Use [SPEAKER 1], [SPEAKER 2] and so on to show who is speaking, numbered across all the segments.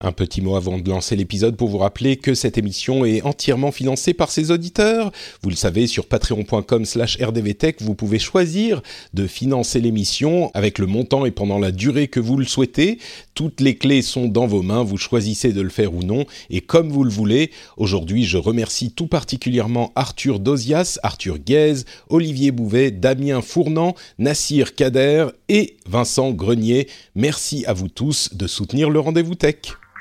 [SPEAKER 1] Un petit mot avant de lancer l'épisode pour vous rappeler que cette émission est entièrement financée par ses auditeurs. Vous le savez, sur patreon.com slash rdvtech, vous pouvez choisir de financer l'émission avec le montant et pendant la durée que vous le souhaitez. Toutes les clés sont dans vos mains, vous choisissez de le faire ou non, et comme vous le voulez. Aujourd'hui, je remercie tout particulièrement Arthur Dozias, Arthur Guez, Olivier Bouvet, Damien Fournant, Nassir Kader et Vincent Grenier. Merci à vous tous de soutenir le Rendez-vous Tech.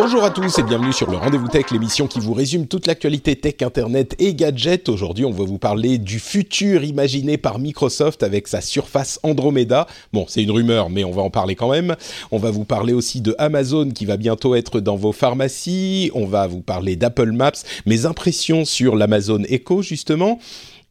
[SPEAKER 1] Bonjour à tous et bienvenue sur le Rendez-vous Tech, l'émission qui vous résume toute l'actualité tech, internet et gadgets. Aujourd'hui, on va vous parler du futur imaginé par Microsoft avec sa surface Andromeda. Bon, c'est une rumeur, mais on va en parler quand même. On va vous parler aussi de Amazon qui va bientôt être dans vos pharmacies. On va vous parler d'Apple Maps, mes impressions sur l'Amazon Echo justement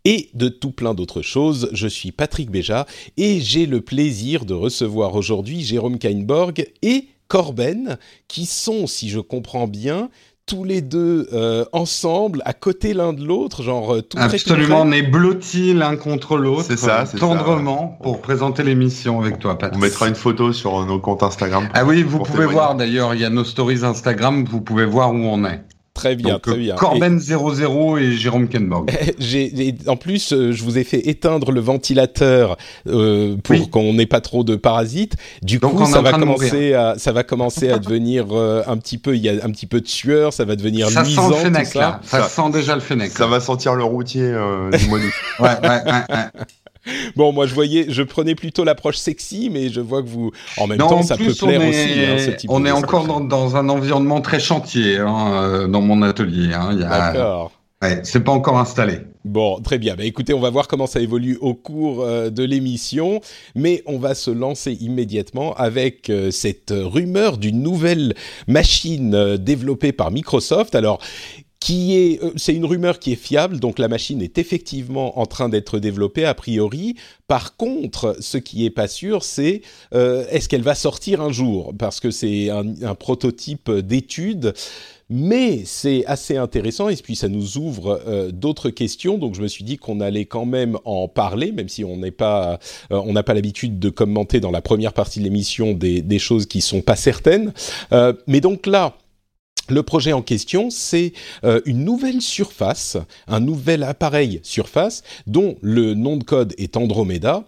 [SPEAKER 1] et de tout plein d'autres choses. Je suis Patrick Béja et j'ai le plaisir de recevoir aujourd'hui Jérôme Kainborg et Corben, qui sont, si je comprends bien, tous les deux euh, ensemble, à côté l'un de l'autre, genre euh, tout près, tout
[SPEAKER 2] Absolument, on est blottis l'un contre l'autre,
[SPEAKER 3] C'est ça, c'est ça,
[SPEAKER 2] tendrement, pour présenter l'émission avec toi,
[SPEAKER 3] On mettra une photo sur nos comptes Instagram.
[SPEAKER 2] Ah oui, vous pouvez
[SPEAKER 3] témoigner.
[SPEAKER 2] voir d'ailleurs, il y a nos stories Instagram, vous pouvez voir où on est.
[SPEAKER 1] Très bien,
[SPEAKER 2] Donc,
[SPEAKER 1] très bien.
[SPEAKER 2] Corben00 et Jérôme Kenborg.
[SPEAKER 1] Et- J'ai, et en plus, euh, je vous ai fait éteindre le ventilateur euh, pour
[SPEAKER 2] Oui.
[SPEAKER 1] qu'on n'ait pas trop de parasites. Du
[SPEAKER 2] Donc,
[SPEAKER 1] coup, ça va commencer à, ça va commencer à devenir euh, un petit peu, il y a un petit peu de sueur, ça va devenir
[SPEAKER 2] Ça sent le
[SPEAKER 1] tout
[SPEAKER 2] Fennec
[SPEAKER 1] ça.
[SPEAKER 2] là, ça,
[SPEAKER 3] Ça-
[SPEAKER 2] sent déjà le Fennec.
[SPEAKER 3] Ça va sentir le routier euh, du mois d'août.
[SPEAKER 2] Ouais, ouais, ouais, ouais.
[SPEAKER 1] Bon, moi, je voyais, je prenais plutôt l'approche sexy, mais je vois que vous, en même
[SPEAKER 2] Non,
[SPEAKER 1] temps,
[SPEAKER 2] en
[SPEAKER 1] ça
[SPEAKER 2] plus,
[SPEAKER 1] peut plaire aussi, hein, ce type
[SPEAKER 2] on est encore dans, dans un environnement très chantier hein, euh, dans mon atelier. Hein. A...
[SPEAKER 1] D'accord.
[SPEAKER 2] ouais, c'est pas encore installé.
[SPEAKER 1] Bon, très bien. Bah, écoutez, on va voir comment ça évolue au cours euh, de l'émission, mais on va se lancer immédiatement avec euh, cette rumeur d'une nouvelle machine euh, développée par Microsoft. Alors, euh, c'est une rumeur qui est fiable, donc la machine est effectivement en train d'être développée a priori. Par contre, ce qui est pas sûr, c'est euh, est-ce qu'elle va sortir un jour, parce que c'est un, prototype d'étude. Mais c'est assez intéressant et puis ça nous ouvre euh, d'autres questions. Donc je me suis dit qu'on allait quand même en parler, même si on n'est pas, n'a pas l'habitude de commenter dans la première partie de l'émission des, des choses qui sont pas certaines. Mais donc là. Le projet en question, c'est euh, une nouvelle surface, un nouvel appareil surface dont le nom de code est Andromeda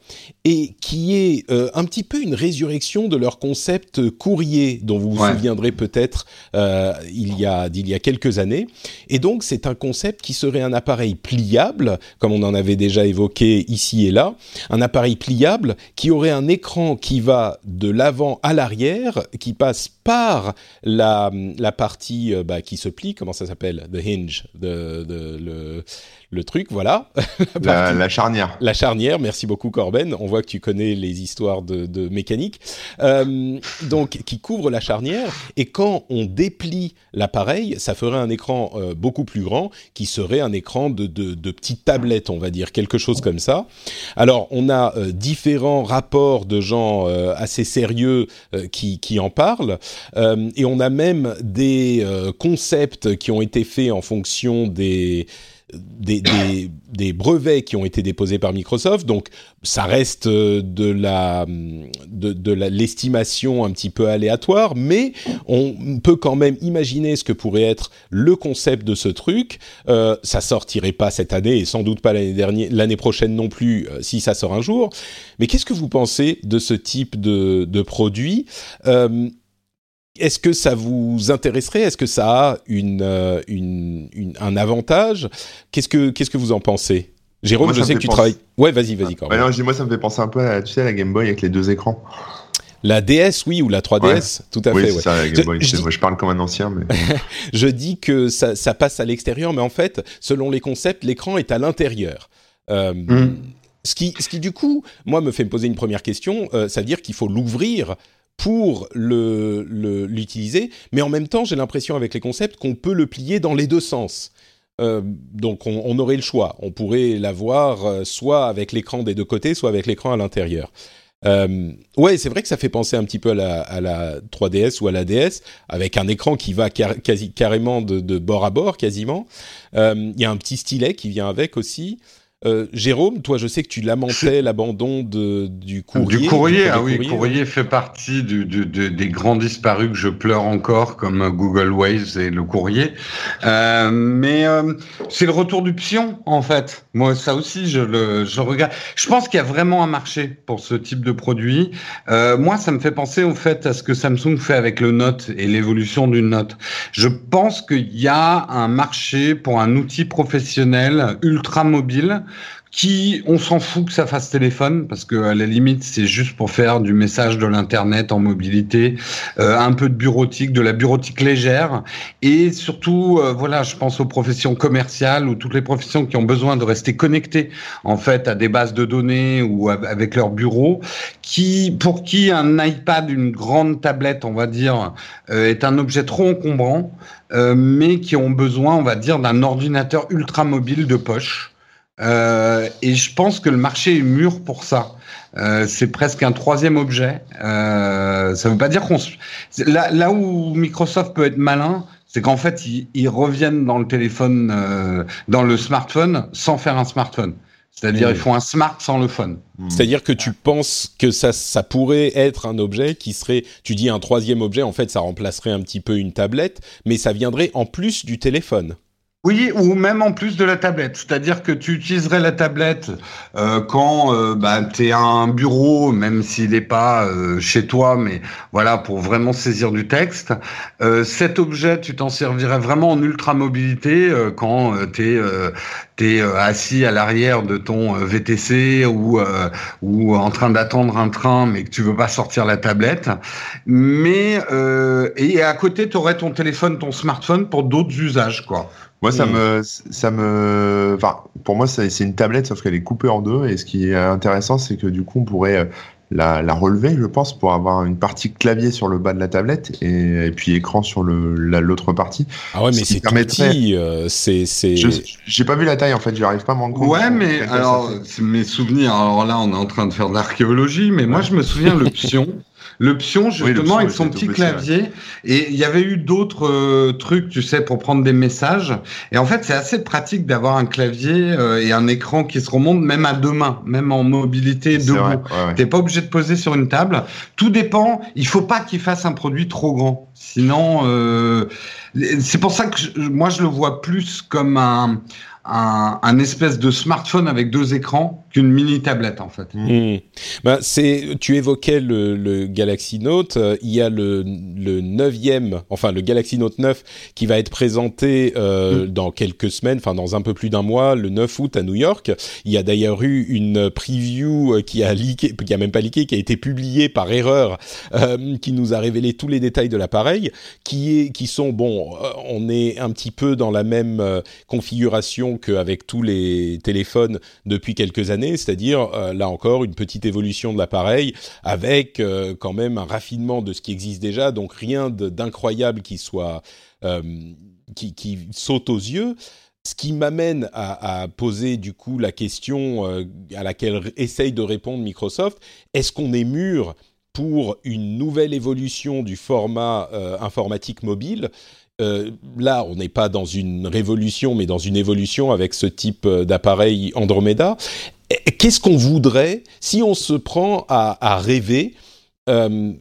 [SPEAKER 1] et qui est euh, un petit peu une résurrection de leur concept courrier dont vous vous
[SPEAKER 2] Ouais.
[SPEAKER 1] souviendrez peut-être euh, il y a d'il y a quelques années. Et donc c'est un concept qui serait un appareil pliable, comme on en avait déjà évoqué ici et là, un appareil pliable qui aurait un écran qui va de l'avant à l'arrière, qui passe par la, la partie euh, bah, qui se plie, comment ça s'appelle? The hinge, de, le, le truc, voilà. La
[SPEAKER 3] La,
[SPEAKER 1] partie-
[SPEAKER 3] la charnière.
[SPEAKER 1] la charnière, merci beaucoup Corben. On voit que tu connais les histoires de, de mécanique. Euh, donc, qui couvre la charnière. Et quand on déplie l'appareil, ça ferait un écran euh, beaucoup plus grand, qui serait un écran de, de, de petite tablette, on va dire, quelque chose comme ça. Alors, on a euh, différents rapports de gens assez sérieux qui, qui en parlent. Et on a même des concepts qui ont été faits en fonction des des, brevets qui ont été déposés par Microsoft. Donc, ça reste euh, de la de, de l'estimation un petit peu aléatoire, mais on peut quand même imaginer ce que pourrait être le concept de ce truc. Euh, ça sortirait pas cette année et sans doute pas l'année dernière, l'année prochaine non plus, euh, si ça sort un jour. Mais qu'est-ce que vous pensez de ce type de, de produit? Euh, est-ce que ça vous intéresserait? Est-ce que ça a une, un avantage? Qu'est-ce que qu'est-ce que vous en pensez? Jérôme, je sais que tu travailles. Ouais, vas-y, vas-y.
[SPEAKER 3] Ah, non, moi, ça me fait penser un peu à tu sais, la Game Boy avec les deux écrans.
[SPEAKER 1] La DS, oui, ou la 3DS, tout à
[SPEAKER 3] oui,
[SPEAKER 1] fait.
[SPEAKER 3] Ouais. Ça, la Game Boy. Je, je, parle comme un ancien, mais.
[SPEAKER 1] je dis que ça, ça passe à l'extérieur, mais en fait, selon les concepts, l'écran est à l'intérieur. Euh, mm. Ce qui, ce qui du coup, moi, me fait me poser une première question. Euh, ça veut dire qu'il faut l'ouvrir pour le l'utiliser, mais en même temps, j'ai l'impression avec les concepts qu'on peut le plier dans les deux sens. Euh, donc on, aurait le choix. On pourrait l'avoir euh, soit avec l'écran des deux côtés, soit avec l'écran à l'intérieur. Euh, ouais, c'est vrai que ça fait penser un petit peu à la, à la 3DS ou à la DS, avec un écran qui va quasi, carrément de, de, bord à bord, quasiment. Euh, il y a un petit stylet qui vient avec aussi. Euh, Jérôme, toi, je sais que tu lamentais l'abandon du courrier.
[SPEAKER 2] Du courrier, ah oui, courrier, courrier fait partie du, du, des grands disparus que je pleure encore, comme Google Waves et le courrier. Euh, mais euh, c'est le retour du pion, en fait. Moi, ça aussi, je le je regarde. Je pense qu'il y a vraiment un marché pour ce type de produit. Euh, moi, ça me fait penser au fait à ce que Samsung fait avec le Note et l'évolution du Note. Je pense qu'il y a un marché pour un outil professionnel ultra mobile qui, on s'en fout que ça fasse téléphone, parce que à la limite, c'est juste pour faire du message de l'internet en mobilité, euh, un peu de bureautique, de la bureautique légère, et surtout, euh, voilà, je pense aux professions commerciales ou toutes les professions qui ont besoin de rester connectées en fait à des bases de données ou avec leur bureau, qui, pour qui un iPad, une grande tablette, on va dire, euh, est un objet trop encombrant, mais qui ont besoin, on va dire, d'un ordinateur ultra mobile de poche. Euh, et je pense que le marché est mûr pour ça. Euh, c'est presque un troisième objet. Euh, ça ne veut pas dire qu'on là, là où Microsoft peut être malin, c'est qu'en fait ils, ils, reviennent dans le téléphone, euh, dans le smartphone, sans faire un smartphone. C'est-à-dire mmh. ils font un smart sans le phone.
[SPEAKER 1] Mmh. C'est-à-dire que tu penses que ça, ça pourrait être un objet qui serait, tu dis un troisième objet, en fait ça remplacerait un petit peu une tablette, mais ça viendrait en plus du téléphone.
[SPEAKER 2] Oui, ou même en plus de la tablette. C'est-à-dire que tu utiliserais la tablette euh, quand euh, bah, tu es à un bureau, même s'il n'est pas euh, chez toi, mais voilà, pour vraiment saisir du texte. Euh, cet objet, tu t'en servirais vraiment en ultra-mobilité euh, quand tu es, es, assis à l'arrière de ton VTC ou, ou en train d'attendre un train, mais que tu veux pas sortir la tablette. Mais et à côté, tu aurais ton téléphone, ton smartphone pour d'autres usages, quoi.
[SPEAKER 3] Moi, ça me, ça me, enfin, pour moi, c'est une tablette, sauf qu'elle est coupée en deux. Et ce qui est intéressant, c'est que du coup, on pourrait euh, la, la, relever, je pense, pour avoir une partie clavier sur le bas de la tablette et, et puis écran sur le l'autre partie.
[SPEAKER 1] Ah ouais, mais c'est petit, euh, c'est c'est.
[SPEAKER 3] J'ai pas vu la taille en fait, j'arrive pas à m'en compte.
[SPEAKER 2] Ouais, mais alors mes souvenirs. Alors là, on est en train de faire de l'archéologie, mais moi, je me souviens le pion. Le pion, justement, avec son petit clavier. Et il y avait eu d'autres euh, trucs, tu sais, pour prendre des messages. Et en fait, c'est assez pratique d'avoir un clavier euh, et un écran qui se remonte même à deux mains, même en mobilité debout. Ouais, ouais. T'es pas obligé de poser sur une table. Tout dépend. Il faut pas qu'il fasse un produit trop grand. Sinon, euh, c'est pour ça que moi, je le vois plus comme un un, un, espèce de smartphone avec deux écrans qu'une mini tablette en fait.
[SPEAKER 1] Mmh. Ben, c'est, tu évoquais le, le Galaxy Note, euh, il y a le, le neuvième, enfin le Galaxy Note 9 qui va être présenté euh, mmh. dans quelques semaines, enfin dans un peu plus d'un mois, le 9 août à New York. Il y a d'ailleurs eu une preview euh, qui a leaké, qui a même pas leaké, qui a été publiée par erreur, euh, qui nous a révélé tous les détails de l'appareil, qui est, qui sont bon, on est un petit peu dans la même configuration qu'avec tous les téléphones depuis quelques années, c'est-à-dire euh, là encore une petite évolution de l'appareil avec euh, quand même un raffinement de ce qui existe déjà, donc rien d'incroyable qui soit euh, qui, saute aux yeux. Ce qui m'amène à, poser du coup la question à laquelle essaye de répondre Microsoft est-ce qu'on est mûr pour une nouvelle évolution du format informatique mobile? Là, on n'est pas dans une révolution, mais dans une évolution avec ce type d'appareil Andromeda. Qu'est-ce qu'on voudrait si on se prend à, à rêver euh,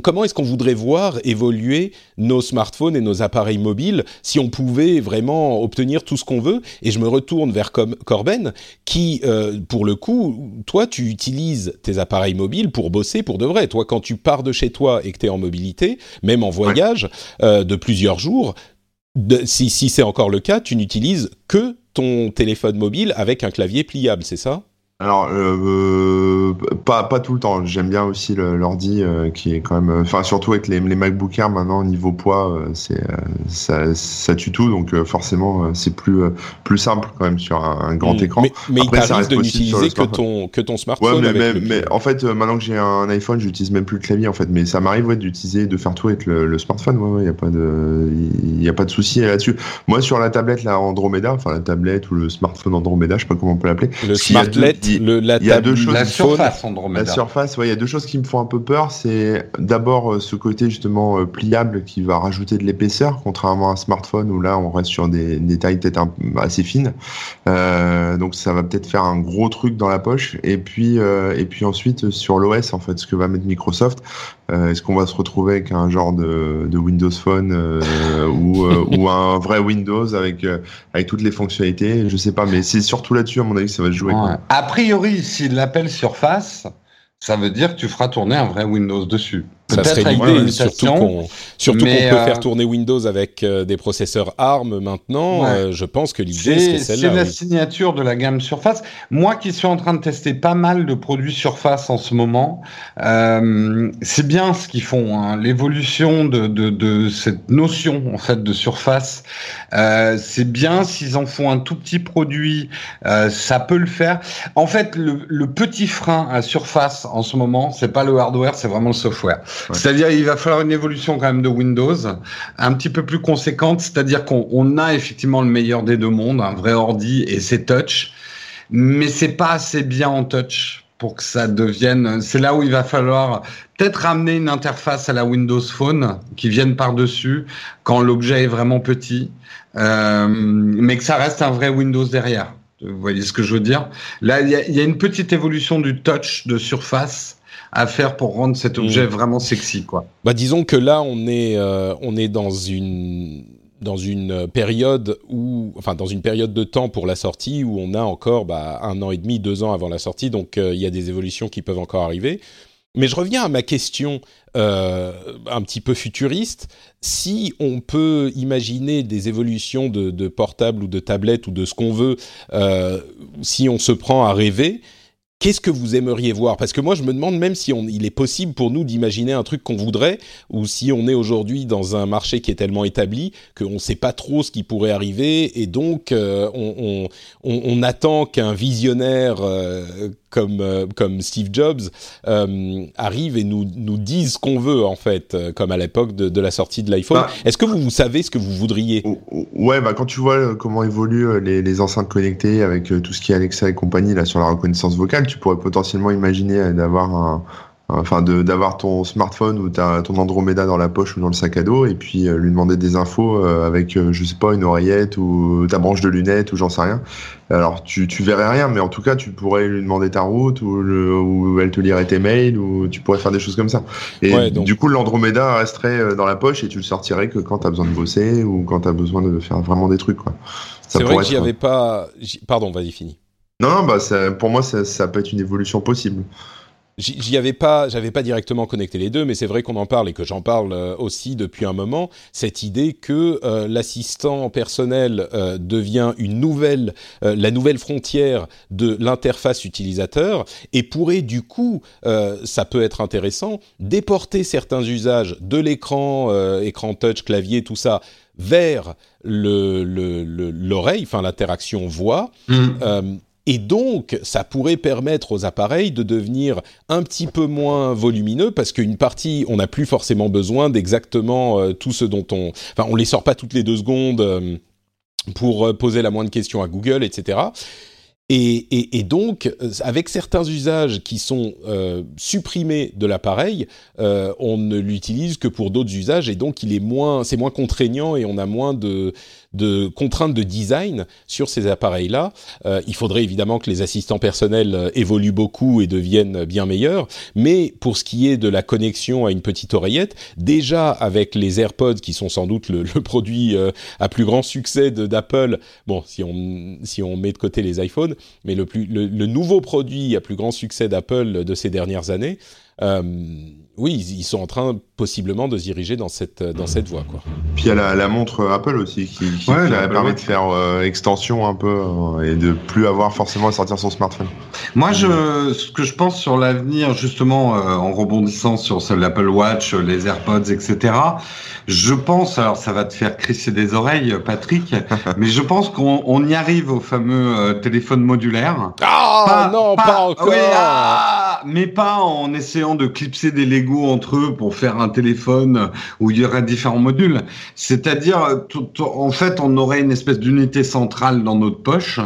[SPEAKER 1] comment est-ce qu'on voudrait voir évoluer nos smartphones et nos appareils mobiles si on pouvait vraiment obtenir tout ce qu'on veut? Et je me retourne vers Corben, qui, euh, pour le coup, toi, tu utilises tes appareils mobiles pour bosser pour de vrai. Toi, quand tu pars de chez toi et que tu es en mobilité, même en voyage euh, de plusieurs jours, si, si c'est encore le cas, tu n'utilises que ton téléphone mobile avec un clavier pliable, c'est ça?
[SPEAKER 3] Alors, euh, pas, pas tout le temps. J'aime bien aussi l'ordi euh, qui est quand même. Enfin, surtout avec les, les MacBook Air maintenant, niveau poids, euh, c'est ça, ça, tue tout. Donc, forcément, c'est plus, plus simple quand même sur un, grand hmm. écran.
[SPEAKER 1] Mais, mais Après, il t'arrive de n'utiliser que ton, que ton smartphone.
[SPEAKER 3] Ouais, mais, mais, en fait, maintenant que j'ai un iPhone, j'utilise même plus le clavier en fait. Mais ça m'arrive ouais, d'utiliser, de faire tout avec le, le smartphone. Ouais, il n'y a pas de, il a pas de souci là-dessus. Moi, sur la tablette, la Andromeda, enfin la tablette ou le smartphone Andromeda, je sais pas comment on peut l'appeler.
[SPEAKER 1] Le smartlet
[SPEAKER 3] il y a deux choses.
[SPEAKER 2] La surface Andromeda.
[SPEAKER 3] La surface, ouais, il y a deux choses qui me font un peu peur. C'est d'abord euh, ce côté justement euh, pliable qui va rajouter de l'épaisseur, contrairement à un smartphone où là on reste sur des, des tailles peut-être assez fines. Euh, donc ça va peut-être faire un gros truc dans la poche. Et puis euh, et puis ensuite sur l'OS en fait, ce que va mettre Microsoft, euh, est-ce qu'on va se retrouver avec un genre de, de Windows Phone ou ou un vrai Windows avec avec toutes les fonctionnalités? Je sais pas, mais c'est surtout là-dessus à mon avis ça va se jouer.
[SPEAKER 2] A priori, s'il l'appelle Surface, ça veut dire que tu feras tourner un vrai Windows dessus.
[SPEAKER 1] Ça serait l'idée, surtout qu'on surtout qu'on peut faire euh, tourner Windows avec euh, des processeurs ARM maintenant. Euh, je pense que l'idée c'est celle-là.
[SPEAKER 2] C'est la signature de la gamme Surface. Moi qui suis en train de tester pas mal de produits Surface en ce moment, c'est bien ce qu'ils font. Hein. L'évolution de, de, de, cette notion en fait de Surface, c'est bien s'ils en font un tout petit produit, ça peut le faire. En fait, le, le petit frein à Surface en ce moment, c'est pas le hardware, c'est vraiment le software. C'est-à-dire, il va falloir une évolution quand même de Windows, un petit peu plus conséquente. C'est-à-dire qu'on a effectivement le meilleur des deux mondes, un vrai ordi et c'est touch, mais c'est pas assez bien en touch pour que ça devienne. C'est là où il va falloir peut-être ramener une interface à la Windows Phone qui vienne par-dessus quand l'objet est vraiment petit, euh, mais que ça reste un vrai Windows derrière. Vous voyez ce que je veux dire? Là, il y y a, une petite évolution du touch de surface à faire pour rendre cet mm. objet vraiment sexy, quoi.
[SPEAKER 1] Bah, disons que là, on est, euh, on est dans une dans une période où, enfin, dans une période de temps pour la sortie où on a encore bah, un an et demi, deux ans avant la sortie, donc euh, il y a des évolutions qui peuvent encore arriver. Mais je reviens à ma question euh, un petit peu futuriste. Si on peut imaginer des évolutions de, de portables ou de tablettes ou de ce qu'on veut, euh, si on se prend à rêver, Qu'est-ce que vous aimeriez voir? Parce que moi, je me demande même si on, il est possible pour nous d'imaginer un truc qu'on voudrait, ou si on est aujourd'hui dans un marché qui est tellement établi qu'on ne sait pas trop ce qui pourrait arriver, et donc euh, on, on, on, attend qu'un visionnaire euh, comme euh, comme Steve Jobs arrive et nous nous dise ce qu'on veut en fait, comme à l'époque de, de, la sortie de l'iPhone. Bah, Est-ce que vous, vous savez ce que vous voudriez?
[SPEAKER 3] Ouais, bah quand tu vois comment évoluent les, les enceintes connectées avec tout ce qui est Alexa et compagnie là sur la reconnaissance vocale tu pourrais potentiellement imaginer d'avoir un, enfin d'avoir ton smartphone ou ton Andromeda dans la poche ou dans le sac à dos et puis euh, lui demander des infos euh, avec euh, je sais pas une oreillette ou ta branche de lunettes ou j'en sais rien. Alors tu tu verrais rien mais en tout cas tu pourrais lui demander ta route ou, ou elle te lirait tes mails ou tu pourrais faire des choses comme ça. Et du coup l'Andromeda resterait dans la poche et tu le sortirais que quand tu as besoin de bosser ou quand tu as besoin de faire vraiment des trucs quoi.
[SPEAKER 1] C'est vrai que j'y avais pas pardon, vas-y fini.
[SPEAKER 3] Non, bah pour moi, ça, ça, peut être une évolution possible.
[SPEAKER 1] J'y avais pas, j'avais pas directement connecté les deux, mais c'est vrai qu'on en parle et que j'en parle euh, aussi depuis un moment. Cette idée que euh, l'assistant personnel euh, devient une nouvelle, la nouvelle frontière de l'interface utilisateur et pourrait du coup, ça peut être intéressant, déporter certains usages de l'écran, écran touch, clavier, tout ça vers le l'oreille, enfin l'interaction voix. Mmh. Et donc, ça pourrait permettre aux appareils de devenir un petit peu moins volumineux parce qu'une partie, on n'a plus forcément besoin d'exactement euh, tout ce dont on... Enfin, on les sort pas toutes les deux secondes euh, pour euh, poser la moindre question à Google, etc. Et, et, donc, avec certains usages qui sont supprimés de l'appareil, on ne l'utilise que pour d'autres usages, et donc il est moins, c'est moins contraignant et on a moins de de contraintes de design sur ces appareils-là. Euh, il faudrait évidemment que les assistants personnels euh, évoluent beaucoup et deviennent bien meilleurs, mais pour ce qui est de la connexion à une petite oreillette, déjà avec les AirPods qui sont sans doute le, produit euh, à plus grand succès d'Apple, bon si on si on met de côté les iPhones, mais le plus le, le nouveau produit à plus grand succès d'Apple de ces dernières années. Euh, oui, ils sont en train possiblement de se diriger dans cette dans cette voie quoi.
[SPEAKER 3] Puis il y a la, montre Apple aussi qui, permet de faire euh, extension un peu euh, et de plus avoir forcément à sortir son smartphone.
[SPEAKER 2] Moi, je ce que je pense sur l'avenir justement en rebondissant sur l'Apple Watch, les AirPods, etc. Je pense, alors ça va te faire crisser des oreilles, Patrick, mais je pense qu'on y arrive au fameux téléphone modulaire.
[SPEAKER 1] Ah non, pas, encore. Ah,
[SPEAKER 2] mais pas en essayant de clipser des Lego entre eux pour faire un téléphone où il y aurait différents modules. C'est-à-dire, en fait, on aurait une espèce d'unité centrale dans notre poche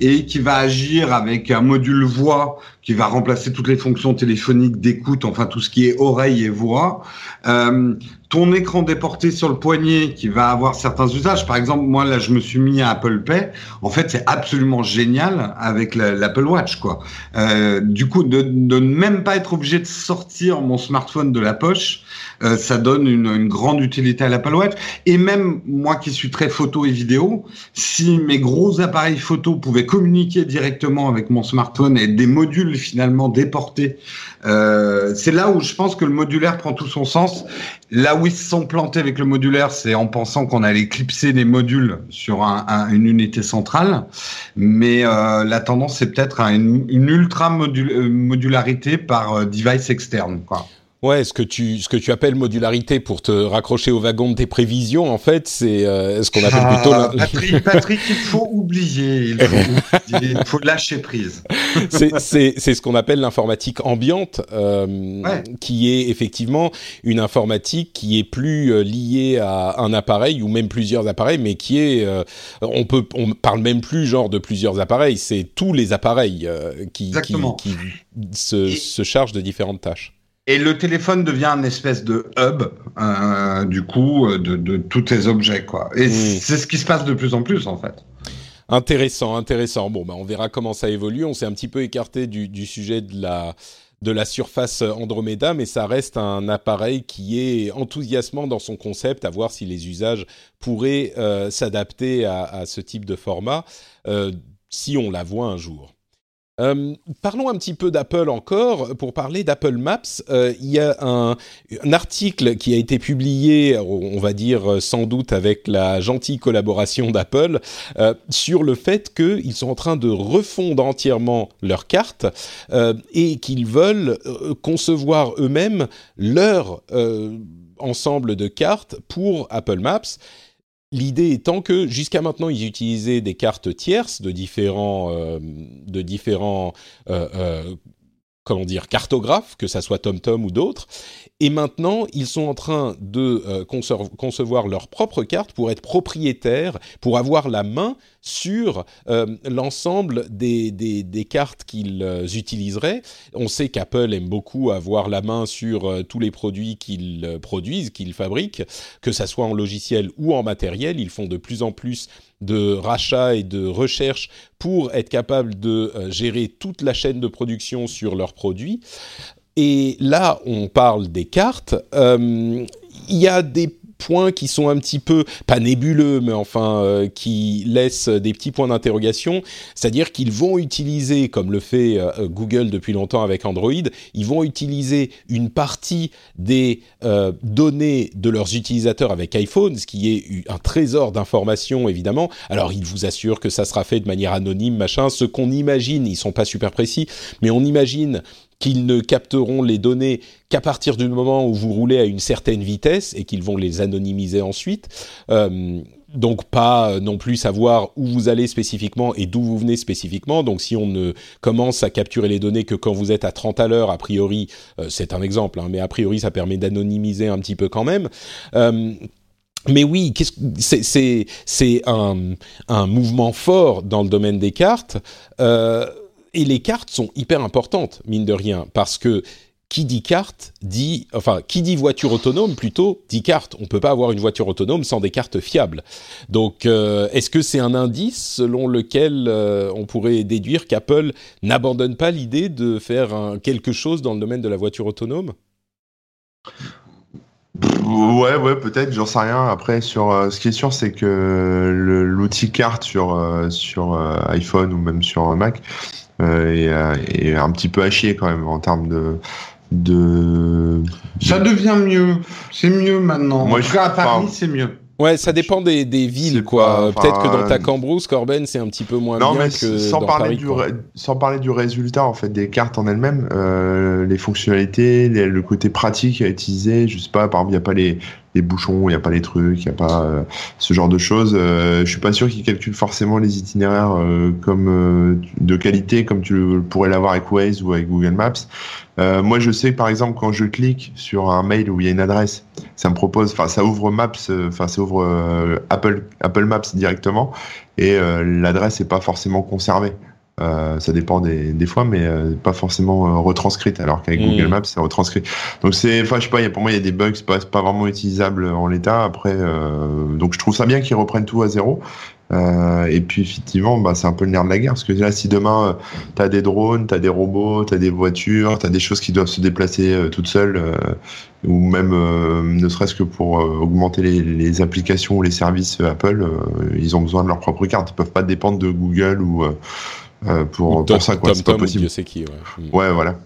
[SPEAKER 2] et qui va agir avec un module voix qui va remplacer toutes les fonctions téléphoniques d'écoute, enfin tout ce qui est oreille et voix. Euh, ton écran déporté sur le poignet qui va avoir certains usages. Par exemple, moi là, je me suis mis à Apple Pay. En fait, c'est absolument génial avec l'Apple Watch, quoi. Euh, du coup, de, ne même pas être obligé de sortir mon smartphone de la poche, euh, ça donne une, une, grande utilité à l'Apple Watch. Et même moi qui suis très photo et vidéo, si mes gros appareils photo pouvaient communiquer directement avec mon smartphone et des modules finalement déportés, euh, c'est là où je pense que le modulaire prend tout son sens. Là où ils se sont plantés avec le modulaire, c'est en pensant qu'on allait clipser des modules sur un, un, une unité centrale. Mais euh, la tendance, c'est peut-être une, une, ultra euh, modularité par device externe.
[SPEAKER 1] Ouais, ce que tu ce que tu appelles modularité pour te raccrocher au wagon de tes prévisions, en fait, c'est euh, ce qu'on appelle ah, plutôt. La...
[SPEAKER 2] Patrick, Patrick, il faut oublier, il faut, oublier, il faut lâcher prise.
[SPEAKER 1] c'est c'est c'est ce qu'on appelle l'informatique ambiante, euh, ouais. qui est effectivement une informatique qui est plus euh, liée à un appareil ou même plusieurs appareils, mais qui est euh, on peut on parle même plus genre de plusieurs appareils, c'est tous les appareils euh, qui, qui, qui se, Et... se chargent de différentes tâches.
[SPEAKER 2] Et le téléphone devient un espèce de hub, euh, du coup, de, de, tous tes objets, quoi. Et mmh. c'est ce qui se passe de plus en plus, en fait.
[SPEAKER 1] Intéressant, intéressant. Bon, bah, on verra comment ça évolue. On s'est un petit peu écarté du, du sujet de la de la surface Andromeda, mais ça reste un appareil qui est enthousiasmant dans son concept, à voir si les usages pourraient euh, s'adapter à, à, ce type de format, euh, si on la voit un jour. Euh, parlons un petit peu d'Apple encore. Pour parler d'Apple Maps, euh, il y a un, article qui a été publié, on va dire sans doute avec la gentille collaboration d'Apple, euh, sur le fait qu'ils sont en train de refondre entièrement leur carte euh, et qu'ils veulent concevoir eux-mêmes leur ensemble de cartes pour Apple Maps L'idée étant que jusqu'à maintenant, ils utilisaient des cartes tierces de différents, euh, de différents euh, euh, comment dire, cartographes, que ça soit TomTom ou d'autres. Et maintenant, ils sont en train de euh, concevoir leur propre carte pour être propriétaires, pour avoir la main sur euh, l'ensemble des, des, cartes qu'ils euh, utiliseraient. On sait qu'Apple aime beaucoup avoir la main sur tous les produits qu'ils produisent, qu'ils fabriquent, que ça soit en logiciel ou en matériel. Ils font de plus en plus de rachats et de recherche pour être capable de gérer toute la chaîne de production sur leurs produits. Et là, on parle des cartes. Euh, il y a des points qui sont un petit peu, pas nébuleux, mais enfin euh, qui laissent des petits points d'interrogation. C'est-à-dire qu'ils vont utiliser, comme le fait euh, Google depuis longtemps avec Android, ils vont utiliser une partie des euh, données de leurs utilisateurs avec iPhone, ce qui est un trésor d'informations évidemment. Alors ils vous assurent que ça sera fait de manière anonyme, machin. Ce qu'on imagine, ils sont pas super précis, mais on imagine qu'ils ne capteront les données qu'à partir du moment où vous roulez à une certaine vitesse et qu'ils vont les anonymiser ensuite. Euh, donc pas non plus savoir où vous allez spécifiquement et d'où vous venez spécifiquement. Donc si on ne commence à capturer les données que quand vous êtes à 30 à l'heure, a priori, euh, c'est un exemple, hein, mais a priori ça permet d'anonymiser un petit peu quand même. Euh, mais oui, c'est c'est un, un mouvement fort dans le domaine des cartes. Euh, et les cartes sont hyper importantes, mine de rien, parce que qui dit carte dit, enfin, qui dit voiture autonome plutôt dit carte. On peut pas avoir une voiture autonome sans des cartes fiables. Donc, euh, est-ce que c'est un indice selon lequel euh, on pourrait déduire qu'Apple n'abandonne pas l'idée de faire quelque chose dans le domaine de la voiture autonome?
[SPEAKER 3] Ouais, ouais, peut-être, j'en sais rien. Après, sur euh, ce qui est sûr, c'est que l'outil carte sur iPhone ou même sur Mac est, est, un petit peu à chier quand même en termes de de.
[SPEAKER 2] Ça devient mieux. C'est mieux maintenant. Moi, je... à Paris, c'est mieux.
[SPEAKER 1] Ouais, ça dépend des, des villes, quoi. Peut-être que dans ta Cambrousse, Corben, c'est un petit peu moins non, bien mais que
[SPEAKER 3] sans
[SPEAKER 1] dans
[SPEAKER 3] parler
[SPEAKER 1] Paris,
[SPEAKER 3] du sans parler du résultat en fait des cartes en elles-mêmes, euh, les fonctionnalités, les, le côté pratique à utiliser. Je sais pas, par exemple, il y a pas les les bouchons, il n'y a pas les trucs, il n'y a pas euh, ce genre de choses. Euh, je suis pas sûr qu'ils calculent forcément les itinéraires euh, comme euh, de qualité comme tu pourrais l'avoir avec Waze ou avec Google Maps. Euh, moi, je sais par exemple quand je clique sur un mail où il y a une adresse, ça me propose, enfin ça ouvre Maps, enfin ça ouvre Apple Apple Maps directement et l'adresse n'est pas forcément conservée. Euh, ça dépend des, des fois, mais euh, pas forcément euh, retranscrite, alors qu'avec Google Maps, c'est retranscrit. Donc c'est, enfin, je sais pas, y a, pour moi, il y a des bugs, c'est pas, pas vraiment utilisable en l'état. Après, donc je trouve ça bien qu'ils reprennent tout à zéro. et puis effectivement, bah, c'est un peu le nerf de la guerre, parce que là, si demain, tu as des drones, tu as des robots, tu as des voitures, tu as des choses qui doivent se déplacer toutes seules, ou même ne serait-ce que pour augmenter les, les, applications ou les services Apple, ils ont besoin de leur propre carte. Ils peuvent pas dépendre de Google ou euh, pour, pour ça, quoi. C'est pas possible.
[SPEAKER 1] Dieu qui, ouais.
[SPEAKER 3] Hmm. ouais, voilà.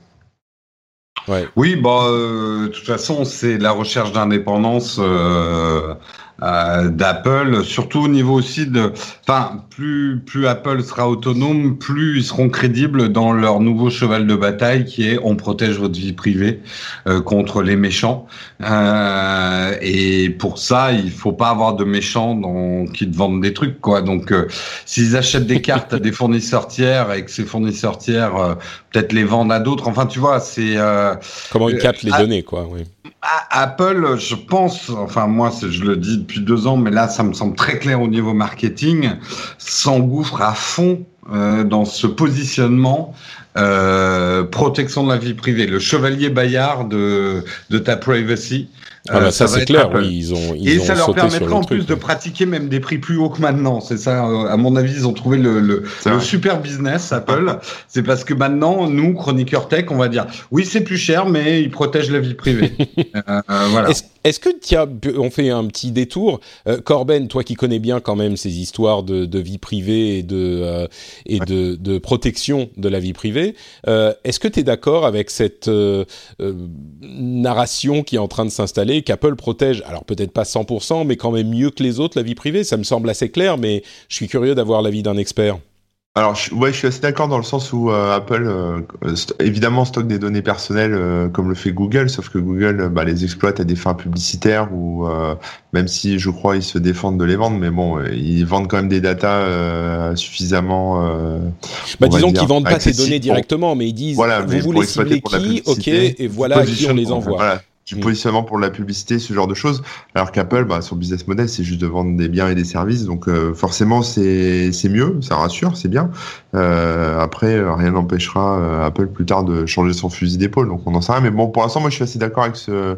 [SPEAKER 2] Ouais. Oui, bah, euh, de toute façon, c'est la recherche d'indépendance euh, euh, d'Apple, surtout au niveau aussi de, enfin, plus plus Apple sera autonome, plus ils seront crédibles dans leur nouveau cheval de bataille qui est on protège votre vie privée euh, contre les méchants. Euh, et pour ça, il faut pas avoir de méchants dans, qui te vendent des trucs, quoi. Donc, euh, s'ils achètent des cartes à des fournisseurs tiers et que ces fournisseurs tiers euh, peut-être les vendent à d'autres, enfin, tu vois, c'est
[SPEAKER 1] comment ils captent les données, quoi. Oui.
[SPEAKER 2] Apple, je pense, enfin moi je le dis depuis deux ans, mais là ça me semble très clair au niveau marketing, s'engouffre à fond euh, dans ce positionnement euh, protection de la vie privée, le chevalier Bayard de, de ta privacy.
[SPEAKER 1] Ah bah, euh, ça, c'est clair, oui, ils ont ils
[SPEAKER 2] Et
[SPEAKER 1] ont
[SPEAKER 2] ça leur
[SPEAKER 1] sauté
[SPEAKER 2] permettra en
[SPEAKER 1] le
[SPEAKER 2] plus
[SPEAKER 1] truc,
[SPEAKER 2] de pratiquer même des prix plus hauts que maintenant. C'est ça, euh, à mon avis, ils ont trouvé le, le, le super business, Apple. c'est parce que maintenant, nous, chroniqueurs tech, on va dire, oui, c'est plus cher, mais ils protègent la vie privée. Euh, euh, voilà.
[SPEAKER 1] Est-ce est-ce que tiens, on fait un petit détour, euh, Corben, toi qui connais bien quand même ces histoires de, de vie privée et de euh, et de, de protection de la vie privée, euh, est-ce que tu es d'accord avec cette euh, euh, narration qui est en train de s'installer qu'Apple protège, alors peut-être pas 100%, mais quand même mieux que les autres la vie privée Ça me semble assez clair, mais je suis curieux d'avoir l'avis d'un expert.
[SPEAKER 3] Alors, je, ouais, je suis assez d'accord dans le sens où euh, Apple, euh, st- évidemment, stocke des données personnelles euh, comme le fait Google, sauf que Google euh, bah, les exploite à des fins publicitaires ou euh, même si je crois ils se défendent de les vendre, mais bon, ils vendent quand même des datas euh, suffisamment. euh,
[SPEAKER 1] Bah, disons qu'ils vendent pas ces données directement, mais ils disent
[SPEAKER 3] Voilà,
[SPEAKER 1] vous voulez cibler qui, ok, et voilà à qui on les envoie.
[SPEAKER 3] Voilà, du
[SPEAKER 1] Mm.
[SPEAKER 3] positionnement pour la publicité, ce genre de choses. Alors qu'Apple, bah, son business model, c'est juste de vendre des biens et des services. Donc euh, forcément, c'est c'est mieux, ça rassure, c'est bien. Euh, après, euh, rien n'empêchera euh, Apple plus tard de changer son fusil d'épaule. Donc on n'en sait rien. Mais bon, pour l'instant, moi, je suis assez d'accord avec ce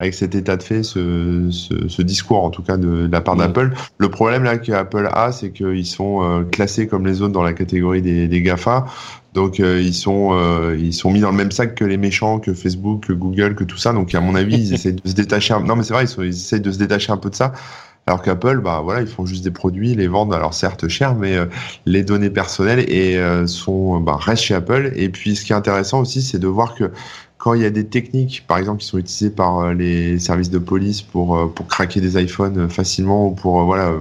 [SPEAKER 3] avec cet état de fait, ce, ce, ce discours en tout cas de, de la part
[SPEAKER 1] Mm.
[SPEAKER 3] d'Apple. Le problème là qu'Apple a, c'est qu'ils sont euh, classés comme les autres dans la catégorie des, des Gafa. Donc euh, ils sont euh, ils sont mis dans le même sac que les méchants, que Facebook, que Google, que tout ça. Donc à mon avis, ils essayent de se détacher. Un... Non mais c'est vrai, ils, sont, ils essayent de se détacher un peu de ça. Alors qu'Apple, bah voilà, ils font juste des produits, ils les vendent alors certes cher, mais euh, les données personnelles et euh, sont bah, restent chez Apple. Et puis ce qui est intéressant aussi, c'est de voir que quand il y a des techniques, par exemple, qui sont utilisées par euh, les services de police pour euh, pour craquer des iPhones euh, facilement ou pour voilà,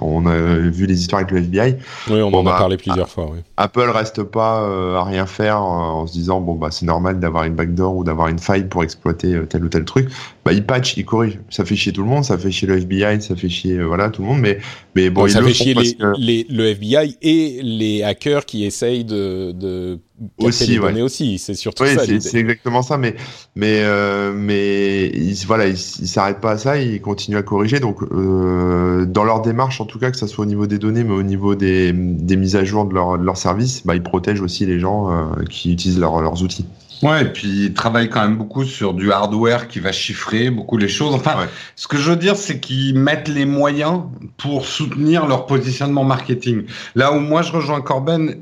[SPEAKER 3] on a vu les histoires avec le FBI.
[SPEAKER 1] Oui, on
[SPEAKER 3] Bon,
[SPEAKER 1] en a
[SPEAKER 3] bah,
[SPEAKER 1] parlé plusieurs fois. Oui.
[SPEAKER 3] Apple reste pas à rien faire en se disant bon bah c'est normal d'avoir une backdoor ou d'avoir une faille pour exploiter tel ou tel truc. Bah ils patchent, ils corrigent. Ça fait chier tout le monde, ça fait chier le FBI, ça fait chier voilà tout le monde. Mais mais bon
[SPEAKER 1] Donc, ça fait chier les,
[SPEAKER 3] que-
[SPEAKER 1] les- le FBI et les hackers qui essayent de, de
[SPEAKER 3] Aussi,
[SPEAKER 1] les
[SPEAKER 3] ouais.
[SPEAKER 1] données aussi. C'est surtout
[SPEAKER 3] Oui,
[SPEAKER 1] ça.
[SPEAKER 3] c'est exactement ça, mais mais euh, mais ils, voilà, ils s'arrêtent pas à ça, ils continuent à corriger. Donc euh, dans leur démarche, en tout cas, que ça soit au niveau des données, mais au niveau des, des mises à jour de leur de leur service, bah ils protègent aussi les gens euh, qui utilisent leur- leurs outils.
[SPEAKER 2] Ouais, et puis ils travaillent quand même beaucoup sur du hardware qui va chiffrer beaucoup les choses. Enfin, ce que je veux dire, c'est qu'ils mettent les moyens pour soutenir leur positionnement marketing. Là où moi je rejoins Corben,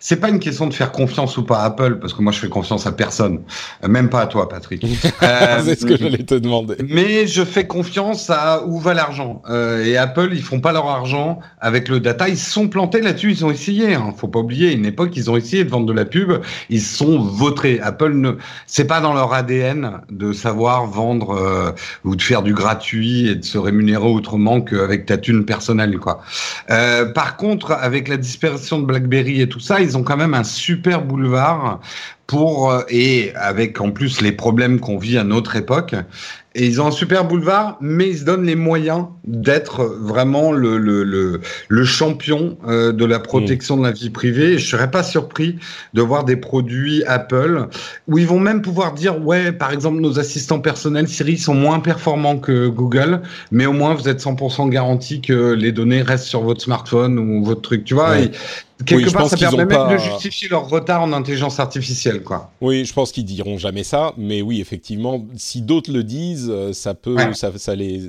[SPEAKER 2] c'est pas une question de faire confiance ou pas à Apple, parce que moi je fais confiance à personne, même pas à toi, Patrick.
[SPEAKER 1] euh, c'est ce que j'allais te demander.
[SPEAKER 2] Mais je fais confiance à où va l'argent. Euh, et Apple, ils font pas leur argent avec le data. Ils se sont plantés là-dessus. Ils ont essayé. Hein. Faut pas oublier, une époque, ils ont essayé de vendre de la pub. Ils sont vautrés. Apple ne, c'est pas dans leur ADN de savoir vendre euh, ou de faire du gratuit et de se rémunérer autrement qu'avec ta thune personnelle, quoi. Euh, par contre, avec la disparition de BlackBerry et tout ça, ils ont quand même un super boulevard pour euh, et avec en plus les problèmes qu'on vit à notre époque, et ils ont un super boulevard, mais ils se donnent les moyens d'être vraiment le, le, le, le champion euh, de la protection de la vie privée. Et je serais pas surpris de voir des produits Apple où ils vont même pouvoir dire, ouais, par exemple, nos assistants personnels Siri sont moins performants que Google, mais au moins vous êtes 100% garanti que les données restent sur votre smartphone ou votre truc, tu vois.
[SPEAKER 1] Ouais.
[SPEAKER 2] Et, Quelque
[SPEAKER 1] Oui, je
[SPEAKER 2] part, ça permet même
[SPEAKER 1] pas-
[SPEAKER 2] de justifier leur retard en intelligence artificielle, quoi.
[SPEAKER 1] Oui, je pense qu'ils diront jamais ça, mais oui, effectivement, si d'autres le disent, euh, ça peut,
[SPEAKER 2] Ouais.
[SPEAKER 1] ça, ça les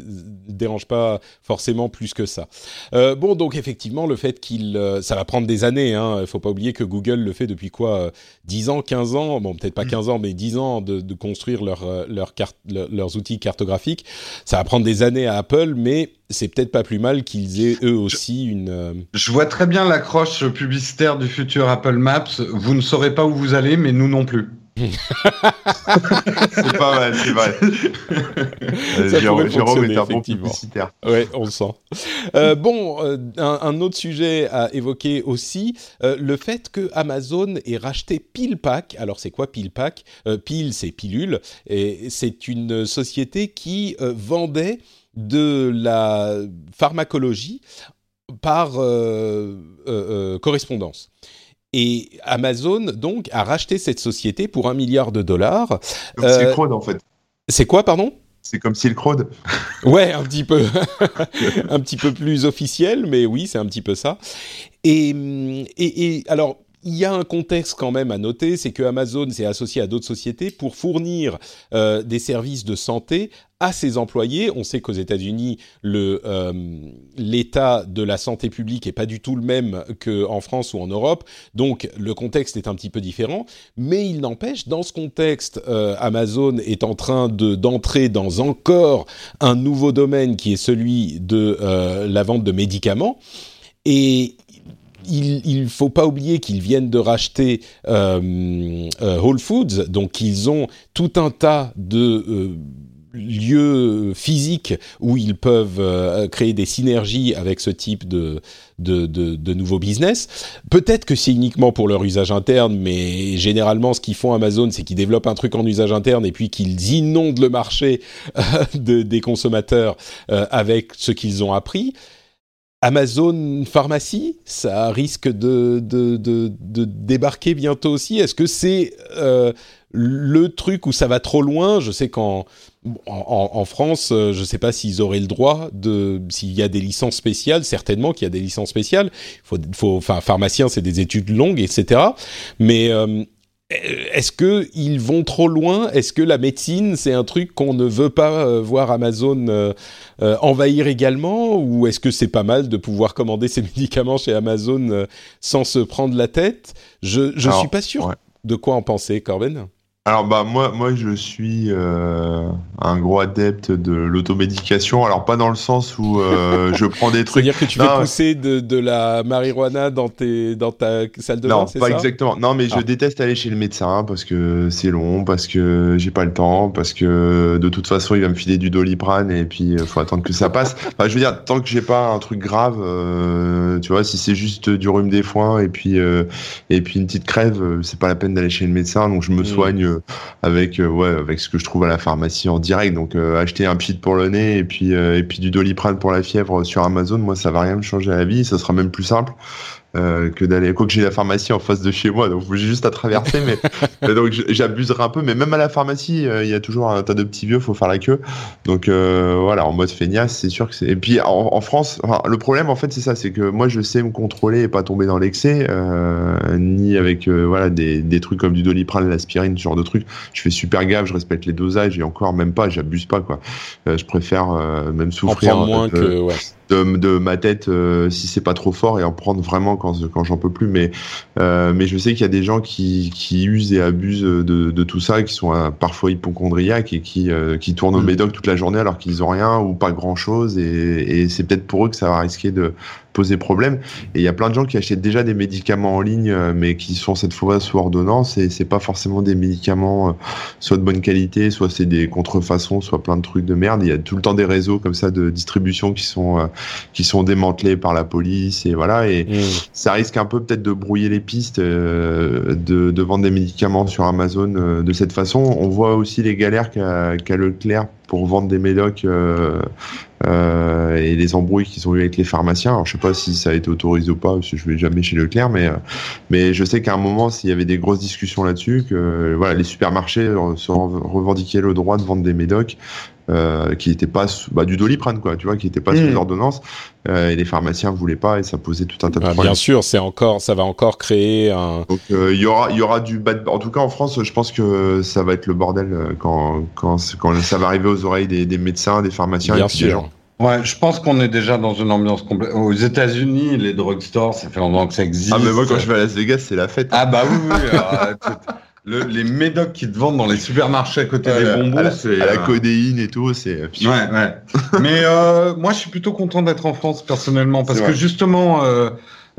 [SPEAKER 1] dérange pas forcément plus que ça. Euh, bon, donc effectivement, le fait qu'il, euh, ça va prendre des années. Hein, il faut pas oublier que Google le fait depuis quoi, euh, 10 ans, 15 ans, bon peut-être pas 15 ans, mais 10 ans de, de construire leur, euh, leur carte, leur- leurs outils cartographiques. Ça va prendre des années à Apple, mais c'est peut-être pas plus mal qu'ils aient eux aussi une. euh,
[SPEAKER 2] Je vois très bien l'accroche publicitaire du futur Apple Maps. Vous ne saurez pas où vous allez, mais nous non plus.
[SPEAKER 3] C'est pas mal, c'est vrai. Euh,
[SPEAKER 1] Ça
[SPEAKER 3] Jérôme,
[SPEAKER 1] pourrait
[SPEAKER 3] Jérôme est un bon publicitaire.
[SPEAKER 1] Ouais, on le sent. Euh, bon, euh, un, un autre sujet à évoquer aussi, euh, le fait que Amazon ait racheté PillPack. Alors, c'est quoi PillPack euh, Pill, c'est pilule, et c'est une société qui euh, vendait de la pharmacologie par euh, euh, euh, correspondance. Et Amazon, donc, a racheté cette société pour un milliard de dollars.
[SPEAKER 3] Silk Road, en fait.
[SPEAKER 1] C'est quoi, pardon?
[SPEAKER 3] C'est comme Silk Road.
[SPEAKER 1] Ouais, un petit peu, un petit peu plus officiel, mais oui, c'est un petit peu ça. Et, et, et alors, il y a un contexte quand même à noter, c'est que Amazon s'est associé à d'autres sociétés pour fournir euh, des services de santé à ses employés. On sait qu'aux États-Unis, euh, l'état de la santé publique est pas du tout le même qu'en France ou en Europe, donc le contexte est un petit peu différent. Mais il n'empêche, dans ce contexte, euh, Amazon est en train de d'entrer dans encore un nouveau domaine qui est celui de la vente de médicaments. Et il ne faut pas oublier qu'ils viennent de racheter euh, euh, Whole Foods, donc ils ont tout un tas de euh, lieux physiques où ils peuvent créer des synergies avec ce type de, nouveaux business. Peut-être que c'est uniquement pour leur usage interne, mais généralement ce qu'ils font Amazon, c'est qu'ils développent un truc en usage interne et puis qu'ils inondent le marché de, des consommateurs avec ce qu'ils ont appris. Amazon Pharmacie, ça risque de, de, de, de débarquer bientôt aussi. Est-ce que c'est euh, le truc où ça va trop loin? Je sais qu'en en, en France, euh, je ne sais pas s'ils auraient le droit de, s'il y a des licences spéciales. Certainement qu'il y a des licences spéciales. Faut, faut, enfin, pharmacien, c'est des études longues, etc. Mais euh, est-ce que ils vont trop loin? Est-ce que la médecine, c'est un truc qu'on ne veut pas euh, voir Amazon euh, euh, envahir également? Ou est-ce que c'est pas mal de pouvoir commander ces médicaments chez Amazon euh, sans se prendre la tête? Je
[SPEAKER 3] Alors,
[SPEAKER 1] suis pas sûr
[SPEAKER 3] ouais.
[SPEAKER 1] de quoi en penser, Corben.
[SPEAKER 3] Alors bah moi moi je suis euh, un gros adepte de l'automédication. Alors pas dans le sens où euh, je prends des trucs.
[SPEAKER 1] C'est-à-dire que tu
[SPEAKER 3] Non,
[SPEAKER 1] fais pousser de, de la marijuana dans, tes, dans ta salle de
[SPEAKER 3] Non,
[SPEAKER 1] bain, c'est
[SPEAKER 3] pas
[SPEAKER 1] ça?
[SPEAKER 3] exactement. Non, mais
[SPEAKER 1] Ah.
[SPEAKER 3] je déteste aller chez le médecin parce que c'est long, parce que j'ai pas le temps, parce que de toute façon il va me filer du doliprane et puis euh, faut attendre que ça passe. Enfin, je veux dire, tant que j'ai pas un truc grave, euh, tu vois, si c'est juste du rhume des foins et puis euh, et puis une petite crève, euh, c'est pas la peine d'aller chez le médecin. Donc je me
[SPEAKER 1] Mm.
[SPEAKER 3] soigne avec euh, ouais avec ce que je trouve à la pharmacie en direct. Donc euh, acheter un pchit pour le nez et puis euh, et puis du doliprane pour la fièvre sur Amazon, moi ça va rien me changer à la vie. Ça sera même plus simple. Euh, que d'aller. Quoi que j'ai la pharmacie en face de chez moi, donc j'ai juste à traverser, mais donc j'abuserai un peu. Mais même à la pharmacie, il y a toujours un tas de petits vieux, faut faire la queue. Donc voilà, en mode feignasse, c'est sûr que c'est. Et puis en, France, le problème en fait c'est ça, c'est que moi je sais me contrôler et pas tomber dans l'excès, ni avec voilà des, des trucs comme du doliprane, l'aspirine, ce genre de trucs. Je fais super gaffe, je respecte les dosages et encore même pas, j'abuse pas quoi. je préfère même souffrir.
[SPEAKER 1] En moins que ouais
[SPEAKER 3] de, ma tête euh, si c'est pas trop fort et en prendre vraiment quand, quand j'en peux plus. Mais, euh, mais je sais qu'il y a des gens qui, qui usent et abusent de, de tout ça, qui sont euh, parfois hypochondriaques et qui, qui tournent au mm. médoc toute la journée alors qu'ils ont rien ou pas grand chose. Et, et c'est peut-être pour eux que ça va risquer de, poser problème. Et il y a plein de gens qui achètent déjà des médicaments en ligne, euh, mais qui sont cette fois sous ordonnance, et c'est pas forcément des médicaments euh, soit de bonne qualité, soit c'est des contrefaçons, soit plein de trucs de merde. Il y a tout le temps des réseaux comme ça de distribution qui sont euh, qui sont démantelés par la police, et voilà. Et mmh. ça risque un peu peut-être de brouiller les pistes de, de vendre des médicaments sur Amazon de cette façon. On voit aussi les galères qu'a qu Leclerc pour vendre des médocs euh, euh, et les embrouilles qu'ils ont eu avec les pharmaciens. Alors, je sais pas si ça a été autorisé ou pas, parce que je vais jamais chez Leclerc, mais, euh, mais je sais qu'à un moment, s'il y avait des grosses discussions là-dessus, que voilà, les supermarchés se revendiquaient le droit de vendre des médocs, euh, qui n'était pas bah, du doliprane quoi tu vois qui n'était pas sous l'ordonnance euh, et les pharmaciens voulaient pas et ça posait tout un tas de
[SPEAKER 1] bah,
[SPEAKER 3] problèmes
[SPEAKER 1] bien sûr c'est encore ça va encore créer un
[SPEAKER 3] donc euh, il y aura il y aura du bad en tout cas en France je pense que ça va être le bordel quand quand quand ça va arriver aux oreilles des, des médecins des pharmaciens
[SPEAKER 1] bien
[SPEAKER 3] et
[SPEAKER 1] sûr.
[SPEAKER 3] des gens
[SPEAKER 2] Ouais, je pense qu'on est déjà dans une ambiance complète. Aux États-Unis, les drugstores, ça fait longtemps que ça existe.
[SPEAKER 3] Ah, mais moi, quand je vais à Las Vegas, c'est la fête.
[SPEAKER 2] Ah, bah oui, oui. Le, les médocs qui te vendent dans les supermarchés à côté des bonbons, c'est
[SPEAKER 3] la euh, codéine et tout, c'est.
[SPEAKER 2] Ouais, ouais. Mais euh, moi, je suis plutôt content d'être en France personnellement parce que justement, euh,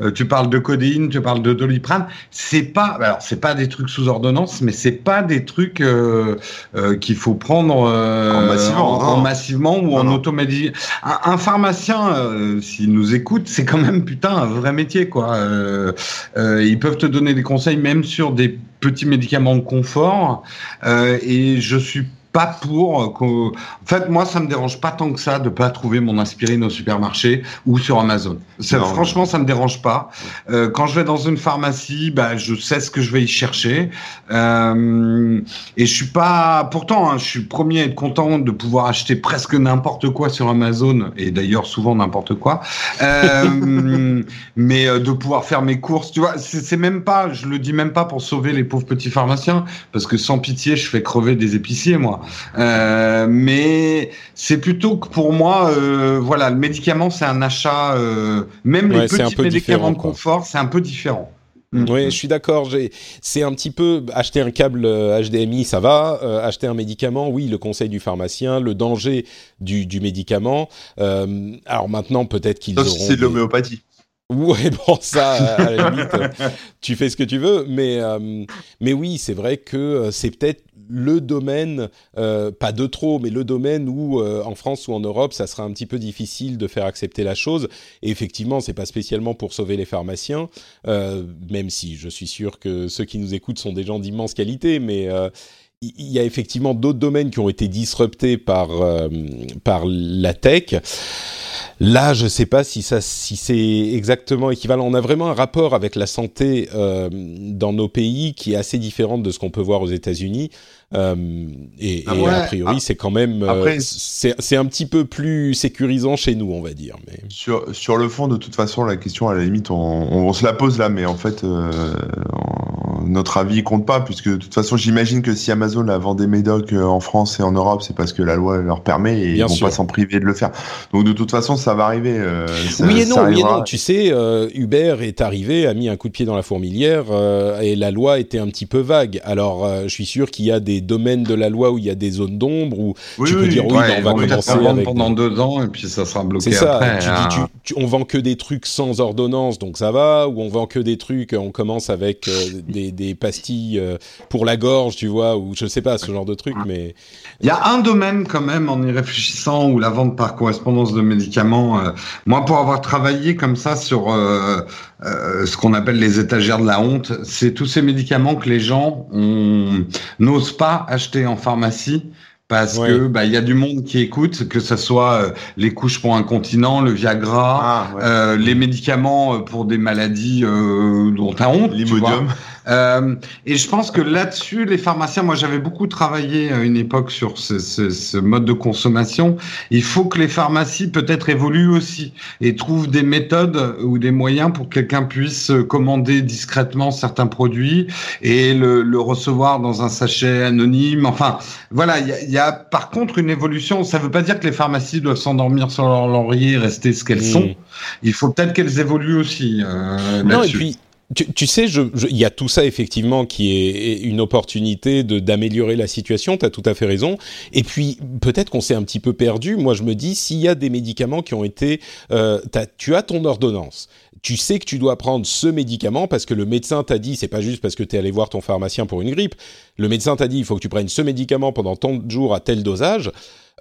[SPEAKER 2] euh, tu parles de codéine, tu parles de doliprane. C'est pas, alors c'est pas des trucs sous ordonnance, mais c'est pas des trucs euh, euh, qu'il faut prendre en
[SPEAKER 3] massivement,
[SPEAKER 2] en, massivement ou en automédie. Un, un, pharmacien, s'il nous écoute, c'est quand même putain un vrai métier quoi. ils peuvent te donner des conseils même sur des petits médicaments de confort. et je suis pas pour. En fait, moi, ça me dérange pas tant que ça de pas trouver mon aspirine au supermarché ou sur Amazon. Ça, franchement, ça me dérange pas. Euh, quand je vais dans une pharmacie, bah, je sais ce que je vais y chercher. Euh, et je suis pas. Pourtant, hein, je suis premier à être content de pouvoir acheter presque n'importe quoi sur Amazon et d'ailleurs souvent n'importe quoi. Euh, mais euh, de pouvoir faire mes courses, tu vois, c'est même pas. Je le dis même pas pour sauver les pauvres petits pharmaciens parce que sans pitié, je fais crever des épiciers, moi. Euh, mais c'est plutôt que pour moi, euh, voilà, le médicament, c'est un achat, euh, même les petits médicaments de confort, c'est un peu différent.
[SPEAKER 1] Mm. Oui, je suis d'accord. C'est un petit peu acheter un câble HDMI, ça va. acheter un médicament, oui, le conseil du pharmacien, le danger du, du médicament. alors maintenant, peut-être qu'ils auront.
[SPEAKER 3] C'est de l'homéopathie.
[SPEAKER 1] Ouais, bon, ça, à la limite, tu fais ce que tu veux, mais mais oui, c'est vrai que c'est peut-être le domaine, euh, pas de trop, mais le domaine où euh, en France ou en Europe, ça sera un petit peu difficile de faire accepter la chose. Et effectivement, c'est pas spécialement pour sauver les pharmaciens, euh, même si je suis sûr que ceux qui nous écoutent sont des gens d'immense qualité, mais il y a effectivement d'autres domaines qui ont été disruptés par par la tech. Là, je ne sais pas si ça, si c'est exactement équivalent. On a vraiment un rapport avec la santé euh, dans nos pays qui est assez différent de ce qu'on peut voir aux États-Unis. Euh, et, et a priori, ah. c'est quand même, euh, c'est un petit peu plus sécurisant chez nous, on va dire. Mais
[SPEAKER 3] sur sur le fond, de toute façon, la question, à la limite, on, on, se la pose là, mais en fait, euh, notre avis compte pas, puisque de toute façon, j'imagine que si Amazon la vend des médocs euh, en France et en Europe, c'est parce que la loi leur permet et Bien ils vont pas s'en priver de le faire. Donc de toute façon, ça va arriver. Euh,
[SPEAKER 1] oui et non, oui et non. Tu sais, euh, Uber est arrivé, a mis un coup de pied dans la fourmilière et la loi était un petit peu vague. Alors, je suis sûr qu'il y a des domaines de la loi où il y a des zones d'ombre où tu peux dire oui,
[SPEAKER 2] on va commencer avec pendant deux ans et puis ça sera bloqué
[SPEAKER 1] C'est ça.
[SPEAKER 2] Après,
[SPEAKER 1] tu hein. dis, tu, on vend que des trucs sans ordonnance, donc ça va. Ou on vend que des trucs, on commence avec des des pastilles euh, pour la gorge, tu vois, ou je sais pas, ce genre de truc, mais...
[SPEAKER 2] Il y a un domaine quand même, en y réfléchissant, où la vente par correspondance de médicaments, euh, moi pour avoir travaillé comme ça sur euh, ce qu'on appelle les étagères de la honte, c'est tous ces médicaments que les gens n'osent pas acheter en pharmacie parce que bah il y a du monde qui écoute, que ce soit euh, les couches pour un continent, le Viagra, ah, euh, les médicaments pour des maladies euh, dont as honte,
[SPEAKER 3] l'imodium.
[SPEAKER 2] Euh, et je pense que là-dessus, les pharmaciens, moi j'avais beaucoup travaillé à une époque sur ce, ce, ce, mode de consommation. Il faut que les pharmacies peut-être évoluent aussi et trouvent des méthodes ou des moyens pour que quelqu'un puisse commander discrètement certains produits et le, le recevoir dans un sachet anonyme. Enfin, voilà, il y a, y a, par contre une évolution. Ça ne veut pas dire que les pharmacies doivent s'endormir sur leur laurier et rester ce qu'elles sont. Il faut peut-être qu'elles évoluent aussi. Euh,
[SPEAKER 1] non, et puis tu, tu sais, il y a tout ça effectivement qui est une opportunité de d'améliorer la situation. Tu as tout à fait raison. Et puis peut-être qu'on s'est un petit peu perdu. Moi, je me dis s'il y a des médicaments qui ont été, euh, tu as ton ordonnance. Tu sais que tu dois prendre ce médicament parce que le médecin t'a dit, c'est pas juste parce que tu es allé voir ton pharmacien pour une grippe. Le médecin t'a dit, il faut que tu prennes ce médicament pendant tant de jours à tel dosage.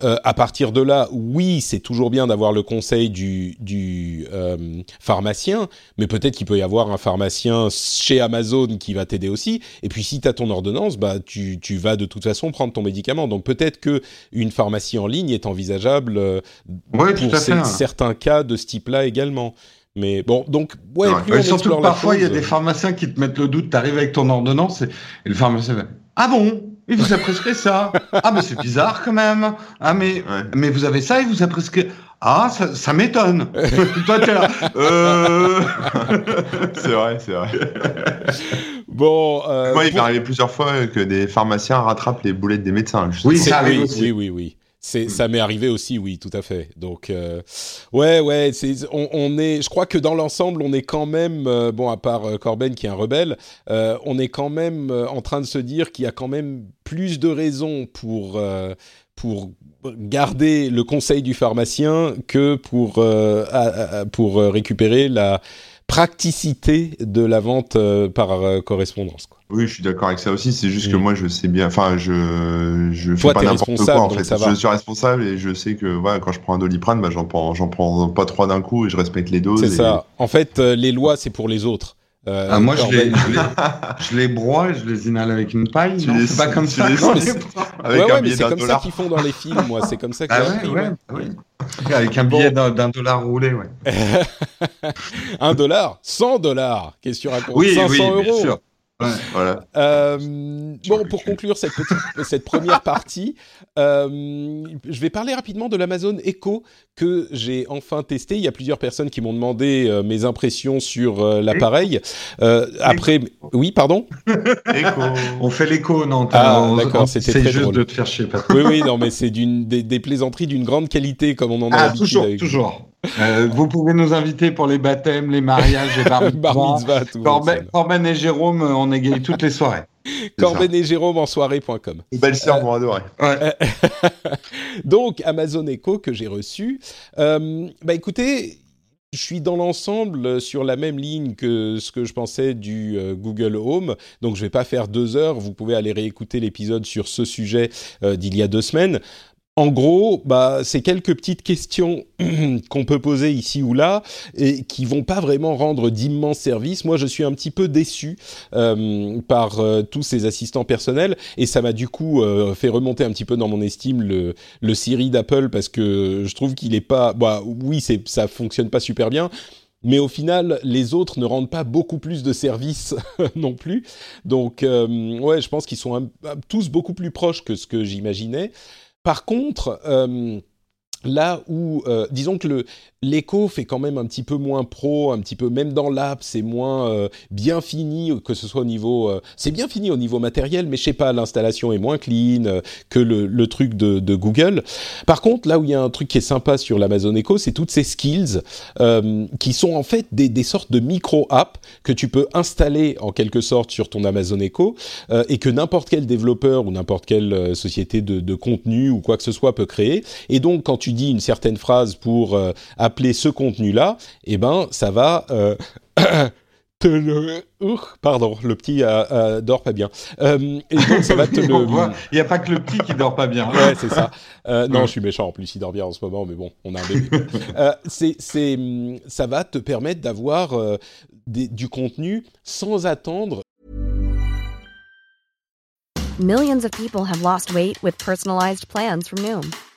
[SPEAKER 1] Euh, à partir de là, oui, c'est toujours bien d'avoir le conseil du, du euh, pharmacien, mais peut-être qu'il peut y avoir un pharmacien chez Amazon qui va t'aider aussi. Et puis si tu as ton ordonnance, bah tu, tu vas de toute façon prendre ton médicament. Donc peut-être que une pharmacie en ligne est envisageable euh,
[SPEAKER 2] pour
[SPEAKER 1] fait, certains cas de ce type-là également. Mais bon, donc, ouais,
[SPEAKER 2] ouais. Plus surtout que parfois, il y a des pharmaciens qui te mettent le doute, tu arrives avec ton ordonnance et, et le pharmacien va, ah bon? Il vous a prescrit ça? Ah, mais c'est bizarre quand même. Ah, mais, ouais. mais vous avez ça, il vous a prescrit. Ah, ça, ça m'étonne. Toi, t'es là. Euh...
[SPEAKER 3] c'est vrai, c'est vrai.
[SPEAKER 1] Bon.
[SPEAKER 3] Euh, Moi, il pour... m'est arrivé plusieurs fois que des pharmaciens rattrapent les boulettes des médecins.
[SPEAKER 1] Justement. Oui, ça arrive oui, aussi. Oui, oui, oui. C'est, ça m'est arrivé aussi, oui, tout à fait. Donc, euh, ouais, ouais, c'est, on, on, est, je crois que dans l'ensemble, on est quand même, euh, bon, à part euh, Corben qui est un rebelle, euh, on est quand même en train de se dire qu'il y a quand même plus de raisons pour pour garder le conseil du pharmacien que pour pour récupérer la praticité de la vente par correspondance. Quoi.
[SPEAKER 3] Oui, je suis d'accord avec ça aussi. C'est juste mmh. que moi, je sais bien. Enfin, je je fais pas n'importe quoi en fait. Je suis responsable et je sais que voilà, quand je prends un doliprane, bah, j'en prends j'en prends pas trois d'un coup et je respecte les doses.
[SPEAKER 1] C'est et... ça. En fait, euh, les lois, c'est pour les autres.
[SPEAKER 2] Euh, ah, moi, je les, je, les, je les, broie et je les inhale avec une paille. C'est pas comme ça. Les... Non,
[SPEAKER 1] avec ouais, ouais, mais c'est comme dollar. ça qu'ils font dans les films, moi. C'est comme ça que
[SPEAKER 2] ah ouais, ouais, ouais. Avec un billet bon. d'un dollar roulé, ouais.
[SPEAKER 1] un dollar 100 dollars Qu'est-ce que tu racontes
[SPEAKER 2] oui,
[SPEAKER 1] 500
[SPEAKER 2] oui,
[SPEAKER 1] euros
[SPEAKER 2] bien sûr. Ouais, voilà.
[SPEAKER 1] Euh, bon, pour conclure cette, petite, cette première partie, euh, je vais parler rapidement de l'Amazon Echo que j'ai enfin testé. Il y a plusieurs personnes qui m'ont demandé euh, mes impressions sur euh, l'appareil. après, oui, pardon?
[SPEAKER 2] Echo. On fait l'écho, non
[SPEAKER 1] Ah, d'accord, c'était très
[SPEAKER 2] juste
[SPEAKER 1] drôle.
[SPEAKER 2] de te faire chier.
[SPEAKER 1] oui, oui, non, mais c'est des, des plaisanteries d'une grande qualité, comme on en a
[SPEAKER 2] ah, toujours, toujours. Euh, vous pouvez nous inviter pour les baptêmes, les mariages, les bar mitzvahs. Corben, Corben, et Jérôme, on égaye toutes les soirées.
[SPEAKER 1] Corben et Jérôme en soirée.com.
[SPEAKER 3] Belle sœur, euh.
[SPEAKER 2] Ouais.
[SPEAKER 1] Donc, Amazon Echo que j'ai reçu. Euh, bah écoutez, je suis dans l'ensemble sur la même ligne que ce que je pensais du euh, Google Home. Donc, je ne vais pas faire deux heures. Vous pouvez aller réécouter l'épisode sur ce sujet euh, d'il y a deux semaines. En gros, bah, c'est quelques petites questions qu'on peut poser ici ou là et qui vont pas vraiment rendre d'immenses services. Moi, je suis un petit peu déçu euh, par euh, tous ces assistants personnels et ça m'a du coup euh, fait remonter un petit peu dans mon estime le, le Siri d'Apple parce que je trouve qu'il est pas. Bah, oui, c'est ça fonctionne pas super bien. Mais au final, les autres ne rendent pas beaucoup plus de services non plus. Donc, euh, ouais, je pense qu'ils sont tous beaucoup plus proches que ce que j'imaginais. Par contre, euh, là où, euh, disons que le, l'écho fait quand même un petit peu moins pro, un petit peu même dans l'app, c'est moins euh, bien fini que ce soit au niveau, euh, c'est bien fini au niveau matériel, mais je sais pas, l'installation est moins clean euh, que le, le truc de, de, Google. Par contre, là où il y a un truc qui est sympa sur l'Amazon Echo, c'est toutes ces skills euh, qui sont en fait des, des sortes de micro apps que tu peux installer en quelque sorte sur ton Amazon Echo euh, et que n'importe quel développeur ou n'importe quelle société de, de, contenu ou quoi que ce soit peut créer. Et donc, quand tu dis une certaine phrase pour appeler ce contenu-là, eh ben, ça va euh, te le... pardon, le petit euh, euh, dort pas bien. Euh, et donc, ça va te le...
[SPEAKER 2] Il n'y a pas que le petit qui dort pas bien.
[SPEAKER 1] ouais, c'est ça. Euh, non, je suis méchant. En plus, il dort bien en ce moment, mais bon, on a un bébé. c'est, c'est, ça va te permettre d'avoir du contenu sans attendre
[SPEAKER 4] Millions of people have lost weight with personalized plans from Noom,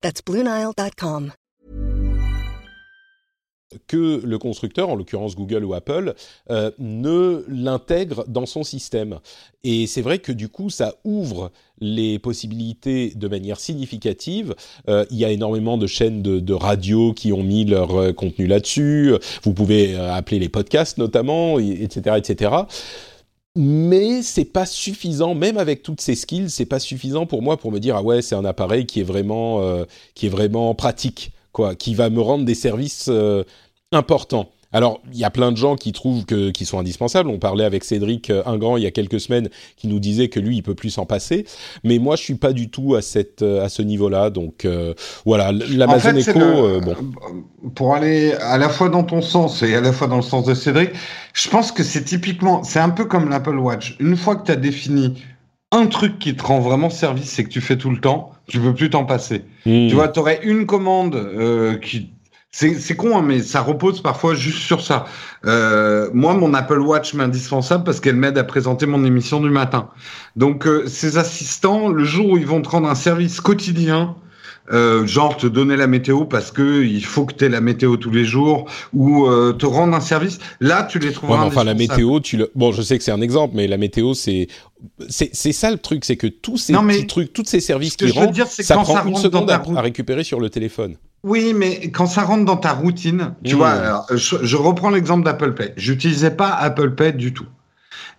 [SPEAKER 5] That's BlueNile.com.
[SPEAKER 1] que le constructeur, en l'occurrence Google ou Apple, euh, ne l'intègre dans son système. Et c'est vrai que du coup, ça ouvre les possibilités de manière significative. Euh, il y a énormément de chaînes de, radio qui ont mis leur euh, contenu là-dessus. Vous pouvez appeler les podcasts notamment, etc., etc mais c'est pas suffisant, même avec toutes ces skills, c'est pas suffisant pour moi pour me dire ah ouais c'est un appareil qui est vraiment euh, qui est vraiment pratique quoi, qui va me rendre des services euh, importants. Alors, il y a plein de gens qui trouvent que qui sont indispensables. On parlait avec Cédric euh, Ingrand il y a quelques semaines, qui nous disait que lui, il peut plus s'en passer. Mais moi, je suis pas du tout à cette euh, à ce niveau-là. Donc euh, voilà, l'Amazon
[SPEAKER 2] En fait, c'est
[SPEAKER 1] Echo,
[SPEAKER 2] le-
[SPEAKER 1] euh, bon.
[SPEAKER 2] Pour aller à la fois dans ton sens et à la fois dans le sens de Cédric, je pense que c'est typiquement, c'est un peu comme l'Apple Watch. Une fois que tu as défini un truc qui te rend vraiment service et que tu fais tout le temps, tu peux plus t'en passer.
[SPEAKER 1] Hmm.
[SPEAKER 2] Tu vois, tu aurais une commande euh, qui. C'est c'est con, hein, mais ça repose parfois juste sur ça. Euh, moi, mon Apple Watch m'est indispensable parce qu'elle m'aide à présenter mon émission du matin. Donc, euh, ces assistants, le jour où ils vont te rendre un service quotidien, euh, genre te donner la météo parce que il faut que tu aies la météo tous les jours, ou euh, te rendre un service, là, tu les
[SPEAKER 1] Ouais, mais enfin, la météo, tu le. Bon, je sais que c'est un exemple, mais la météo, c'est c'est c'est ça le truc, c'est que tous ces
[SPEAKER 2] Non,
[SPEAKER 1] petits trucs, tous ces services qui
[SPEAKER 2] dire, que
[SPEAKER 1] ça prend
[SPEAKER 2] ça
[SPEAKER 1] une seconde à récupérer sur le téléphone.
[SPEAKER 2] Oui, mais quand ça rentre dans ta routine, tu
[SPEAKER 1] Mmh.
[SPEAKER 2] vois, alors, je, je reprends l'exemple d'Apple Pay. J'utilisais pas Apple Pay du tout.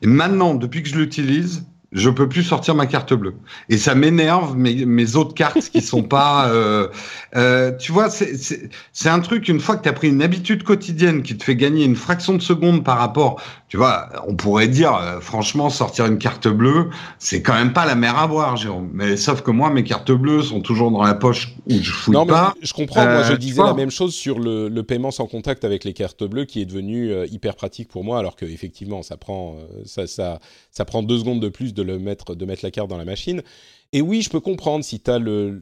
[SPEAKER 2] Et maintenant, depuis que je l'utilise, je peux plus sortir ma carte bleue. Et ça m'énerve mes, mes autres cartes qui sont pas. euh, euh, tu vois, c'est- un truc. Une fois que tu as pris une habitude quotidienne qui te fait gagner une fraction de seconde par rapport, tu vois, on pourrait dire, euh, franchement, sortir une carte bleue, c'est quand même pas la mer à boire, Jérôme. Mais sauf que moi, mes cartes bleues sont toujours dans la poche où je fouille
[SPEAKER 1] Non, mais
[SPEAKER 2] pas.
[SPEAKER 1] je comprends. moi, je disais la même chose sur le, le paiement sans contact avec les cartes bleues, qui est devenu hyper pratique pour moi, alors que effectivement, ça prend ça, ça ça prend deux secondes de plus de le mettre de mettre la carte dans la machine. Et oui, je peux comprendre si tu as